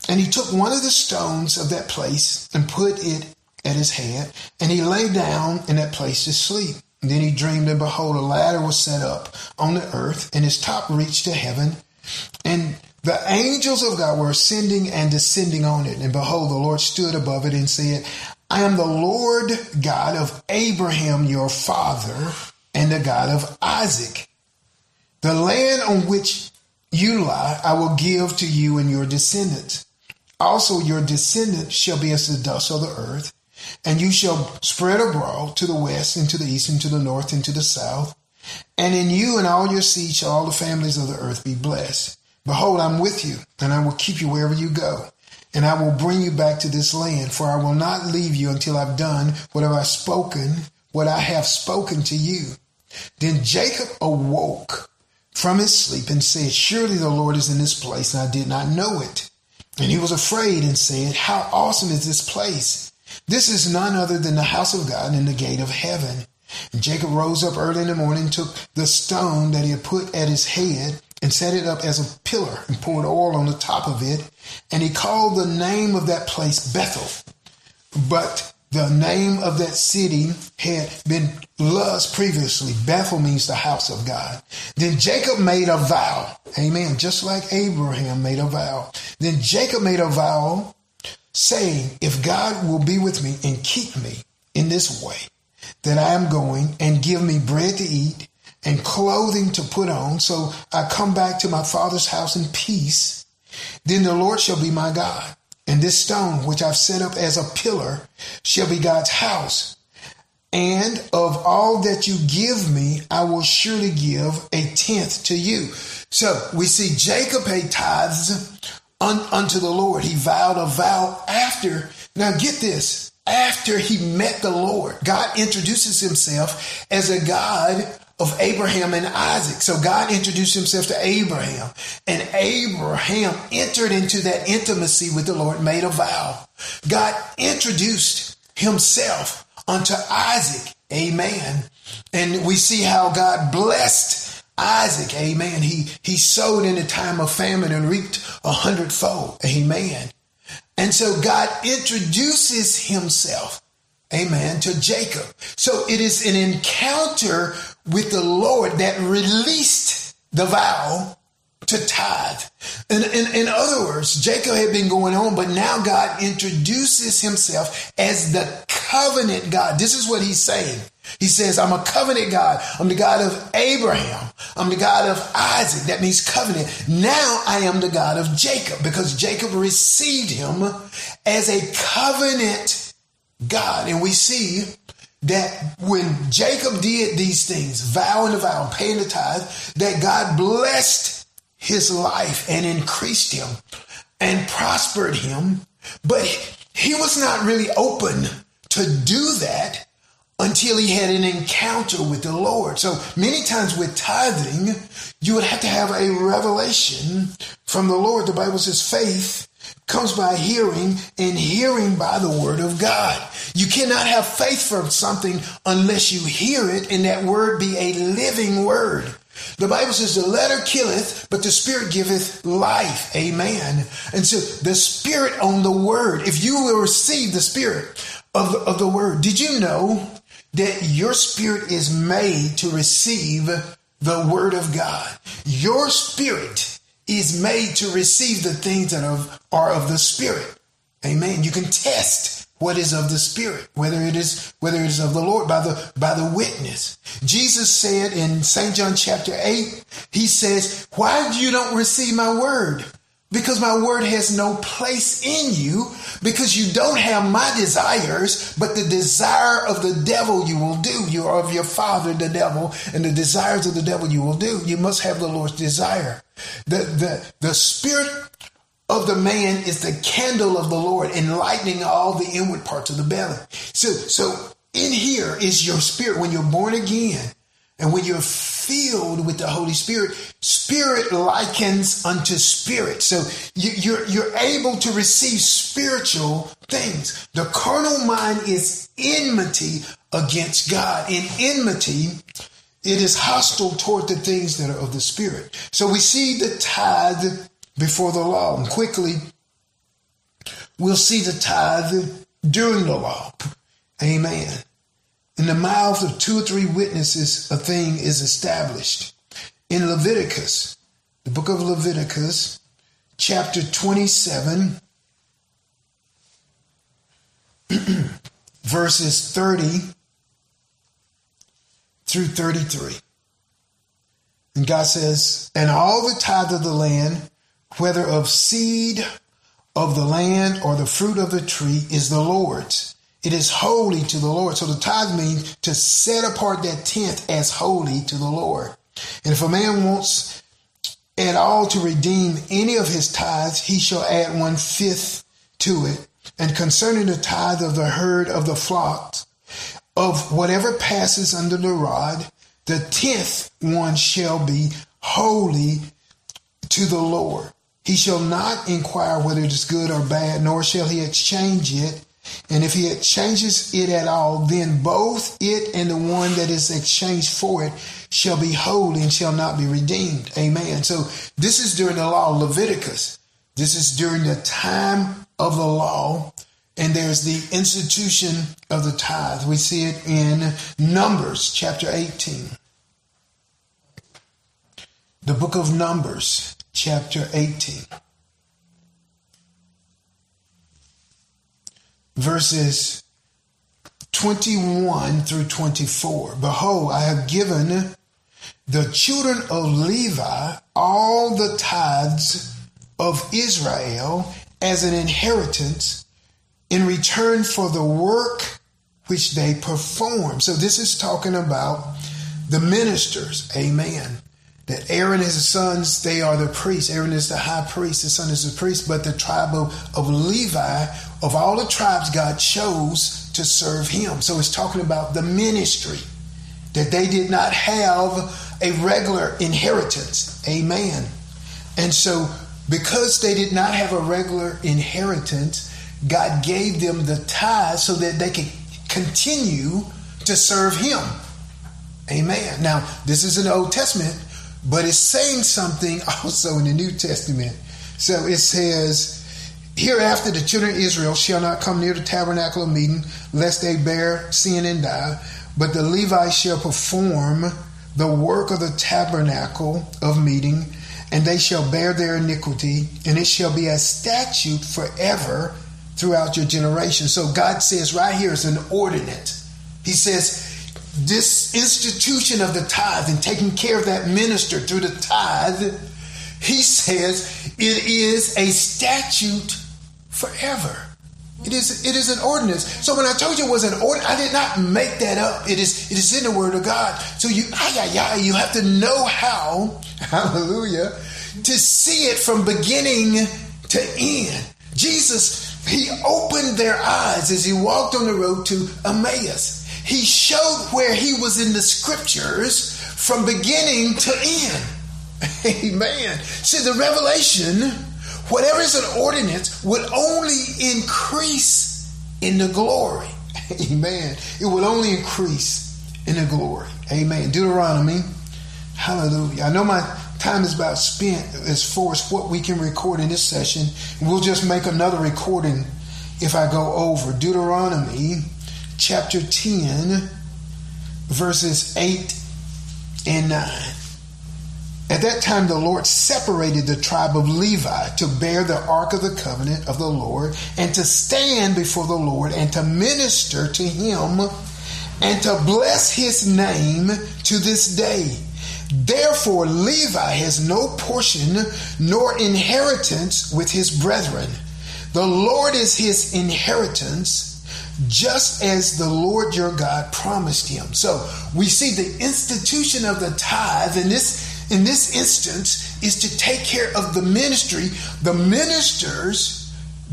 And he took one of the stones of that place and put it at his head, and he lay down in that place to sleep. Then he dreamed, and behold, a ladder was set up on the earth, and its top reached to heaven. And the angels of God were ascending and descending on it. And behold, the Lord stood above it and said, I am the Lord God of Abraham, your father, and the God of Isaac. The land on which you lie, I will give to you and your descendants. Also, your descendants shall be as the dust of the earth, and you shall spread abroad to the west and to the east and to the north and to the south. And in you and all your seed shall all the families of the earth be blessed. Behold, I'm with you, and I will keep you wherever you go. And I will bring you back to this land, for I will not leave you until I've done what I've spoken, what I have spoken to you. Then Jacob awoke from his sleep and said, Surely the Lord is in this place, and I did not know it. And he was afraid and said, How awesome is this place! This is none other than the house of God and the gate of heaven. And Jacob rose up early in the morning, took the stone that he had put at his head, and set it up as a pillar and poured oil on the top of it. And he called the name of that place Bethel. But the name of that city had been Luz previously. Bethel means the house of God. Then Jacob made a vow. Amen. Just like Abraham made a vow. Then Jacob made a vow saying, If God will be with me and keep me in this way that I am going and give me bread to eat and clothing to put on, so I come back to my father's house in peace, then the Lord shall be my God. And this stone, which I've set up as a pillar, shall be God's house. And of all that you give me, I will surely give a tenth to you. So we see Jacob paid tithes un, unto the Lord. He vowed a vow after. Now get this. After he met the Lord, God introduces himself as a God of Abraham and Isaac. So God introduced himself to Abraham and Abraham entered into that intimacy with the Lord, made a vow. God introduced himself unto Isaac. Amen. And we see how God blessed Isaac. Amen. He, he sowed in a time of famine and reaped a hundredfold. Amen. And so God introduces himself amen, to Jacob. So it is an encounter with the Lord that released the vow to tithe. In, in, in, other words, Jacob had been going on, but now God introduces himself as the covenant God. This is what he's saying. He says, I'm a covenant God. I'm the God of Abraham. I'm the God of Isaac. That means covenant. Now I am the God of Jacob because Jacob received him as a covenant God. And we see that when Jacob did these things, vowing the vow, paying the tithe, that God blessed his life and increased him and prospered him. But he was not really open to do that until he had an encounter with the Lord. So many times with tithing, you would have to have a revelation from the Lord. The Bible says faith comes by hearing and hearing by the word of God. You cannot have faith for something unless you hear it and that word be a living word. The Bible says the letter killeth, but the spirit giveth life. Amen. And so the spirit on the word, if you will receive the spirit of of the word, did you know that your spirit is made to receive the word of God? Your spirit is made to receive the things that are, of the Spirit. Amen. You can test what is of the Spirit, whether it is whether it is of the Lord by the by the witness. Jesus said in St. John chapter 8, he says, Why do you don't receive my word? Because my word has no place in you because you don't have my desires, but the desire of the devil you will do. You are of your father, the devil, and the desires of the devil you will do. You must have the Lord's desire. The, the, the spirit of the man is the candle of the Lord, enlightening all the inward parts of the belly. So, so in here is your spirit when you're born again. And when you're filled with the Holy Spirit, spirit likens unto spirit. So you, are you're able to receive spiritual things. The carnal mind is enmity against God. In enmity, it is hostile toward the things that are of the spirit. So we see the tithe before the law. And quickly, we'll see the tithe during the law. Amen. In the mouth of two or three witnesses, a thing is established. In Leviticus, the book of Leviticus, chapter 27, verses 30 through 33. And God says, And all the tithe of the land, whether of seed of the land or the fruit of the tree, is the Lord's. It is holy to the Lord. So the tithe means to set apart that tenth as holy to the Lord. And if a man wants at all to redeem any of his tithes, he shall add one fifth to it. And concerning the tithe of the herd of the flock, of whatever passes under the rod, the tenth one shall be holy to the Lord. He shall not inquire whether it is good or bad, nor shall he exchange it and if he exchanges it at all, then both it and the one that is exchanged for it shall be holy and shall not be redeemed. Amen. So this is during the law of Leviticus. This is during the time of the law. And there's the institution of the tithe. We see it in Numbers chapter 18. The book of Numbers chapter 18. Verses 21 through 24. Behold, I have given the children of Levi all the tithes of Israel as an inheritance in return for the work which they perform. So this is talking about the ministers. Amen that Aaron and his sons, they are the priests. Aaron is the high priest, his son is the priest, but the tribe of, of Levi, of all the tribes, God chose to serve him. So it's talking about the ministry, that they did not have a regular inheritance. Amen. And so, because they did not have a regular inheritance, God gave them the tithe so that they could continue to serve him. Amen. Now, this is in the Old Testament but it's saying something also in the New Testament. So it says, Hereafter the children of Israel shall not come near the tabernacle of meeting, lest they bear sin and die. But the Levites shall perform the work of the tabernacle of meeting, and they shall bear their iniquity, and it shall be a statute forever throughout your generation. So God says right here is an ordinance. He says, this institution of the tithe and taking care of that minister through the tithe, he says it is a statute forever. It is it is an ordinance. So when I told you it was an ordinance, I did not make that up. It is it is in the Word of God. So you ay, ay, ay, you have to know how, hallelujah, to see it from beginning to end. Jesus, he opened their eyes as he walked on the road to Emmaus. He showed where he was in the scriptures from beginning to end. Amen. See, the revelation, whatever is an ordinance, would only increase in the glory. Amen. It would only increase in the glory. Amen. Deuteronomy. Hallelujah. I know my time is about spent as far as what we can record in this session. We'll just make another recording if I go over. Deuteronomy chapter 10, verses 8 and 9. At that time, the Lord separated the tribe of Levi to bear the ark of the covenant of the Lord and to stand before the Lord and to minister to him and to bless his name to this day. Therefore, Levi has no portion nor inheritance with his brethren. The Lord is his inheritance just as the Lord your God promised him. So we see the institution of the tithe in this in this instance is to take care of the ministry. The ministers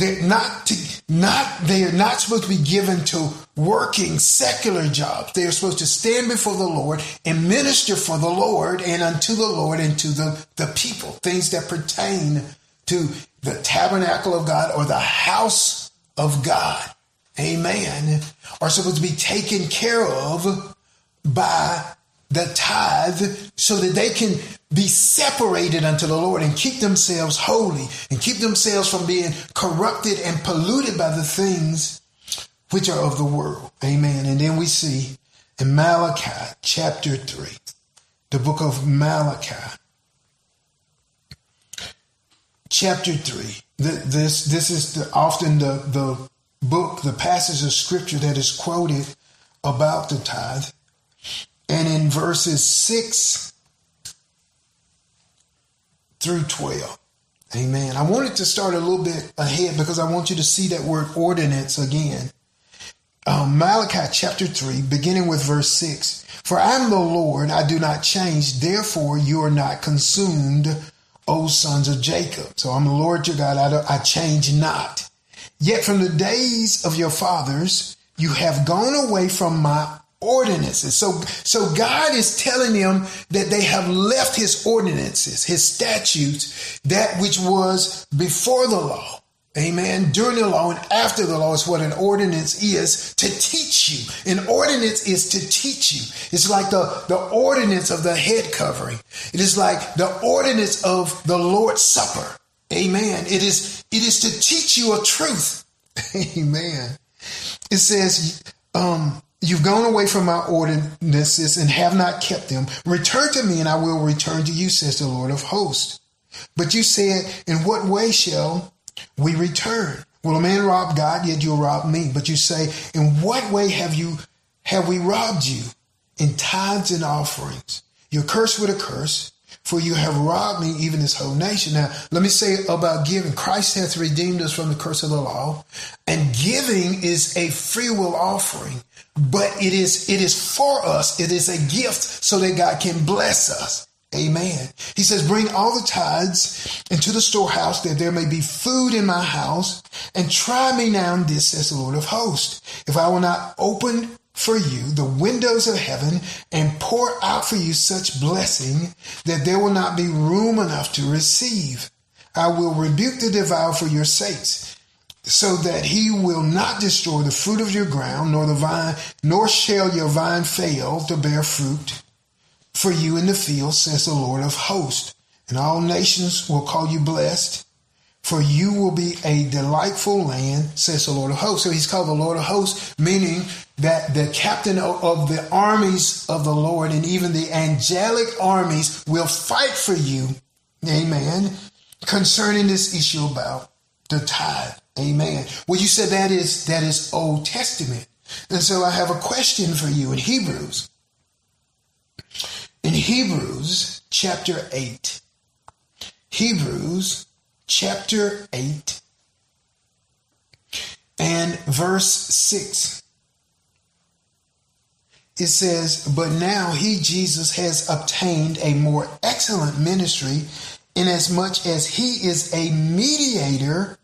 they're not to, not they are not supposed to be given to working secular jobs. They are supposed to stand before the Lord and minister for the Lord and unto the Lord and to the, the people, things that pertain to the tabernacle of God or the house of God. Amen. Are supposed to be taken care of by the tithe so that they can be separated unto the Lord and keep themselves holy and keep themselves from being corrupted and polluted by the things which are of the world. Amen. And then we see in Malachi chapter 3, the book of Malachi, chapter 3. This, this is the, often the, the book, the passage of scripture that is quoted about the tithe. And in verses 6 through 12. Amen. I wanted to start a little bit ahead because I want you to see that word ordinance again. Um, Malachi chapter 3, beginning with verse 6. For I am the Lord, I do not change, therefore you are not consumed, O sons of Jacob. So I'm the Lord your God, I, I change not. Yet from the days of your fathers, you have gone away from my ordinances. So, so God is telling them that they have left his ordinances, his statutes, that which was before the law. Amen. During the law and after the law is what an ordinance is to teach you. An ordinance is to teach you. It's like the, the ordinance of the head covering. It is like the ordinance of the Lord's Supper. Amen. It is, it is to teach you a truth. Amen. It says, um, You've gone away from my ordinances and have not kept them. Return to me and I will return to you, says the Lord of hosts. But you said, In what way shall we return? Will a man rob God? Yet you'll rob me. But you say, In what way have you have we robbed you? In tithes and offerings. You're cursed with a curse, for you have robbed me, even this whole nation. Now, let me say about giving. Christ hath redeemed us from the curse of the law, and giving is a free will offering but it is it is for us. It is a gift so that God can bless us. Amen. He says, bring all the tithes into the storehouse that there may be food in my house and try me now in this, says the Lord of hosts. If I will not open for you the windows of heaven and pour out for you such blessing that there will not be room enough to receive. I will rebuke the devourer for your sakes so that he will not destroy the fruit of your ground, nor the vine, nor shall your vine fail to bear fruit for you in the field, says the Lord of hosts. And all nations will call you blessed, for you will be a delightful land, says the Lord of hosts. So he's called the Lord of hosts, meaning that the captain of the armies of the Lord and even the angelic armies will fight for you. Amen. Concerning this issue about the tithe. Amen. Well, you said that is that is Old Testament. And so I have a question for you in Hebrews. In Hebrews chapter 8. Hebrews chapter 8 and verse 6. It says, But now he, Jesus, has obtained a more excellent ministry, inasmuch as he is a mediator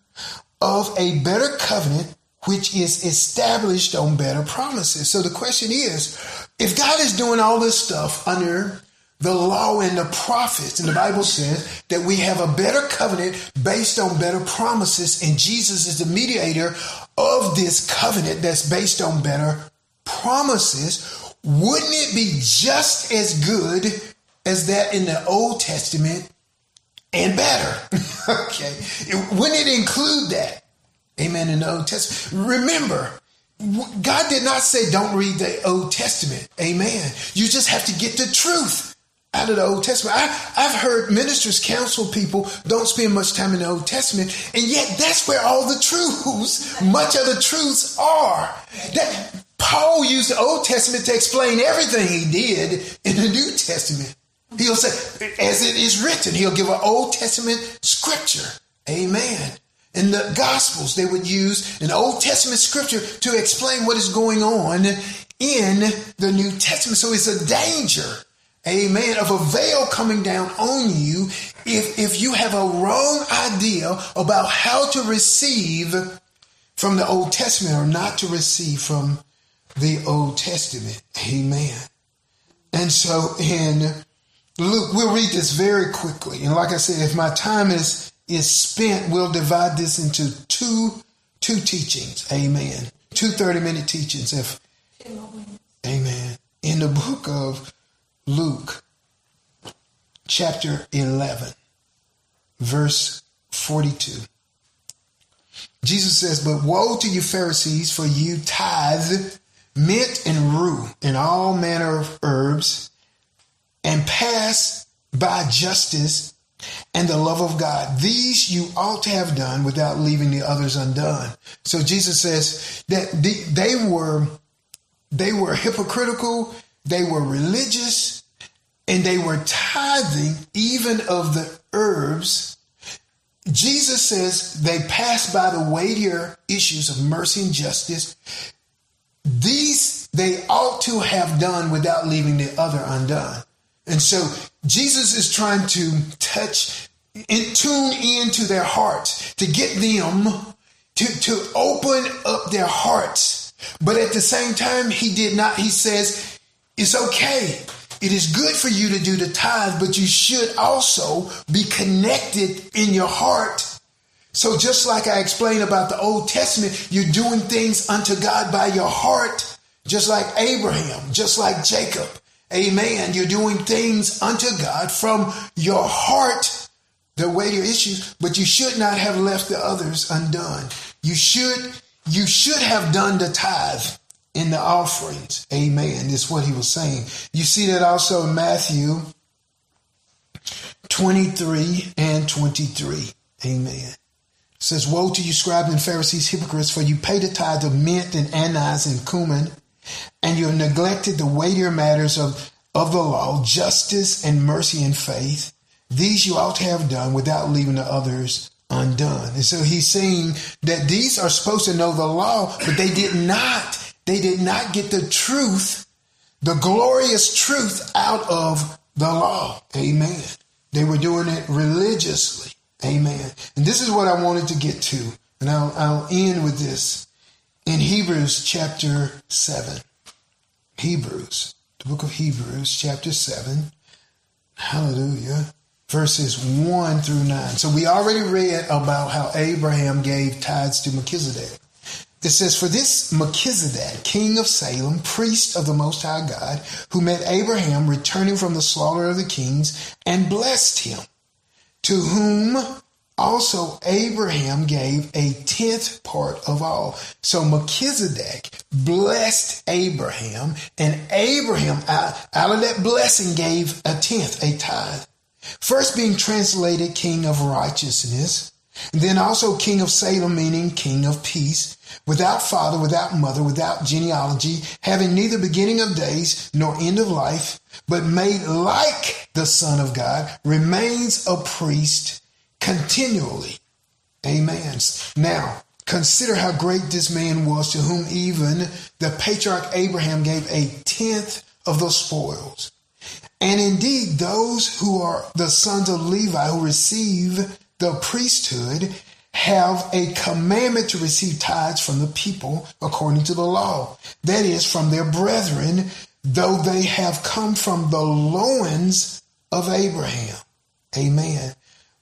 of a better covenant which is established on better promises. So the question is, if God is doing all this stuff under the law and the prophets, and the Bible says that we have a better covenant based on better promises, and Jesus is the mediator of this covenant that's based on better promises, wouldn't it be just as good as that in the Old Testament and better. okay. Wouldn't it include that? Amen. In the Old Testament. Remember, God did not say don't read the Old Testament. Amen. You just have to get the truth out of the Old Testament. I, have heard ministers counsel people don't spend much time in the Old Testament, and yet that's where all the truths, much of the truths are. That Paul used the Old Testament to explain everything he did in the New Testament. He'll say, as it is written, he'll give an Old Testament scripture. Amen. In the Gospels, they would use an Old Testament scripture to explain what is going on in the New Testament. So it's a danger. amen, of a veil coming down on you if, if you have a wrong idea about how to receive from the Old Testament or not to receive from the Old Testament. Amen. And so in Luke, we'll read this very quickly. And like I said, if my time is is spent, we'll divide this into two two teachings. Amen. Two 30 minute teachings. If Amen. In the book of Luke, chapter 11, verse 42. Jesus says, But woe to you, Pharisees, for you tithe mint and rue and all manner of herbs and pass by justice and the love of God. These you ought to have done without leaving the others undone. So Jesus says that they were they were hypocritical, they were religious, and they were tithing even of the herbs. Jesus says they passed by the weightier issues of mercy and justice. These they ought to have done without leaving the other undone. And so Jesus is trying to touch and tune into their hearts to get them to, to open up their hearts. But at the same time, he did not, he says, it's okay. It is good for you to do the tithe, but you should also be connected in your heart. So just like I explained about the Old Testament, you're doing things unto God by your heart, just like Abraham, just like Jacob. Amen. You're doing things unto God from your heart, the way your issues, but you should not have left the others undone. You should, you should have done the tithe in the offerings. Amen. Is what he was saying. You see that also in Matthew 23 and 23. Amen. It says, Woe to you, scribes and Pharisees, hypocrites, for you pay the tithe of mint and anise and cumin and you have neglected the weightier matters of, of the law, justice and mercy and faith. These you ought to have done without leaving the others undone. And so he's saying that these are supposed to know the law, but they did not. They did not get the truth, the glorious truth out of the law. Amen. They were doing it religiously. Amen. And this is what I wanted to get to. And I'll, I'll end with this in Hebrews chapter 7. Hebrews, the book of Hebrews, chapter 7. Hallelujah. Verses 1 through 9. So we already read about how Abraham gave tithes to Melchizedek. It says, For this Melchizedek, king of Salem, priest of the Most High God, who met Abraham returning from the slaughter of the kings and blessed him, to whom also, Abraham gave a tenth part of all. So Melchizedek blessed Abraham, and Abraham, out, out of that blessing, gave a tenth, a tithe. First being translated king of righteousness, then also king of Salem, meaning king of peace, without father, without mother, without genealogy, having neither beginning of days nor end of life, but made like the Son of God, remains a priest continually. Amen. Now, consider how great this man was to whom even the patriarch Abraham gave a tenth of the spoils. And indeed, those who are the sons of Levi who receive the priesthood have a commandment to receive tithes from the people according to the law. That is, from their brethren, though they have come from the loins of Abraham. Amen.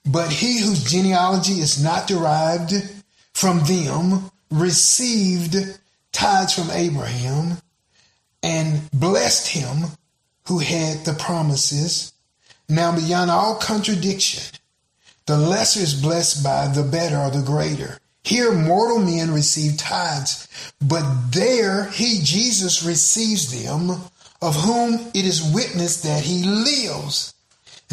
But he whose genealogy is not derived from them received tithes from Abraham and blessed him who had the promises. Now, beyond all contradiction, the lesser is blessed by the better or the greater. Here, mortal men receive tithes, but there he, Jesus, receives them, of whom it is witnessed that he lives.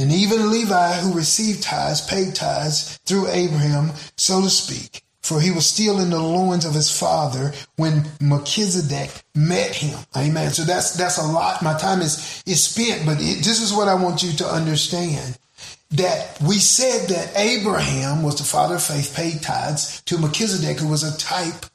And even Levi, who received tithes, paid tithes through Abraham, so to speak, for he was still in the loins of his father when Melchizedek met him. Amen. So that's that's a lot. My time is is spent, but it, this is what I want you to understand. That we said that Abraham was the father of faith, paid tithes to Melchizedek, who was a type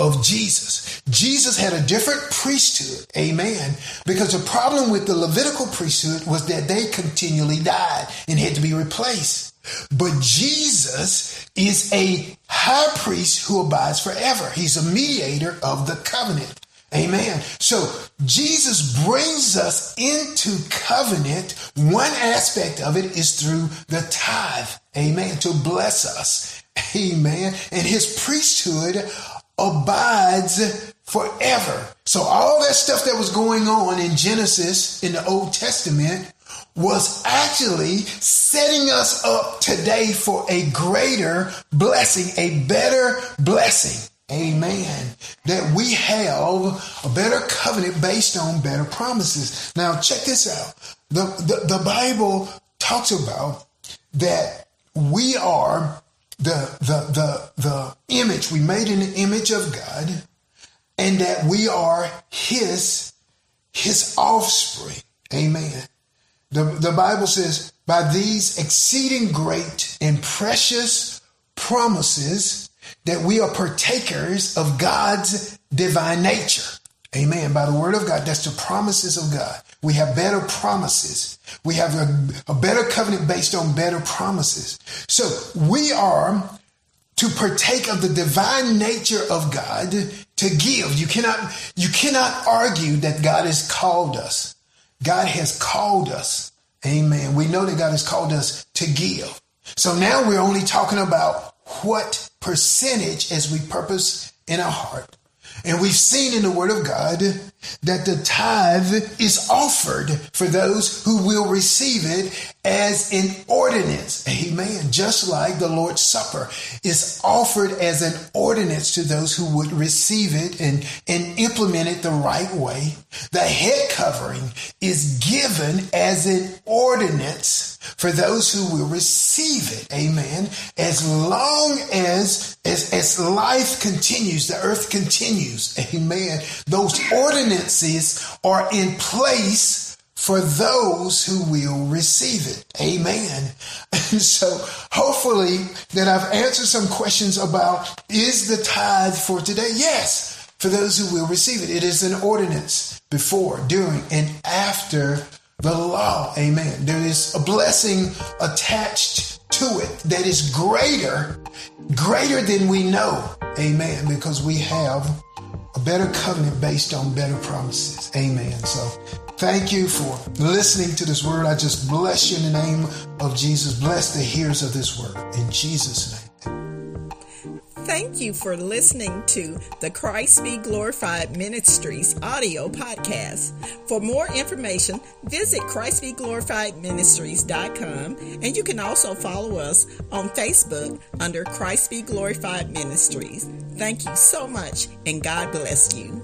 of Jesus. Jesus had a different priesthood, amen, because the problem with the Levitical priesthood was that they continually died and had to be replaced. But Jesus is a high priest who abides forever. He's a mediator of the covenant. Amen. So Jesus brings us into covenant. One aspect of it is through the tithe. Amen. To bless us. Amen. And his priesthood abides forever. So all that stuff that was going on in Genesis in the Old Testament was actually setting us up today for a greater blessing, a better blessing. Amen. That we have a better covenant based on better promises. Now, check this out. The, the, the Bible talks about that we are the, the, the, the image, we made in the image of God, and that we are his, his offspring. Amen. The, the Bible says, by these exceeding great and precious promises, that we are partakers of God's divine nature. Amen. By the word of God, that's the promises of God. We have better promises. We have a, a better covenant based on better promises. So we are to partake of the divine nature of God to give. You cannot, you cannot argue that God has called us. God has called us. Amen. We know that God has called us to give. So now we're only talking about what percentage as we purpose in our heart. And we've seen in the Word of God that the tithe is offered for those who will receive it as an ordinance. Amen. Just like the Lord's Supper is offered as an ordinance to those who would receive it and, and implement it the right way. The head covering is given as an ordinance for those who will receive it. Amen. As long as, as, as life continues, the earth continues. Amen. Those ordinances are in place for those who will receive it. Amen. So hopefully that I've answered some questions about is the tithe for today? Yes, for those who will receive it. It is an ordinance before, during, and after the law. Amen. There is a blessing attached to it that is greater, greater than we know. Amen. Because we have a better covenant based on better promises. Amen. So thank you for listening to this word. I just bless you in the name of Jesus. Bless the hearers of this word in Jesus' name. Thank you for listening to the Christ Be Glorified Ministries audio podcast. For more information, visit ChristBeGlorifiedMinistries.com and you can also follow us on Facebook under Christ Be Glorified Ministries. Thank you so much and God bless you.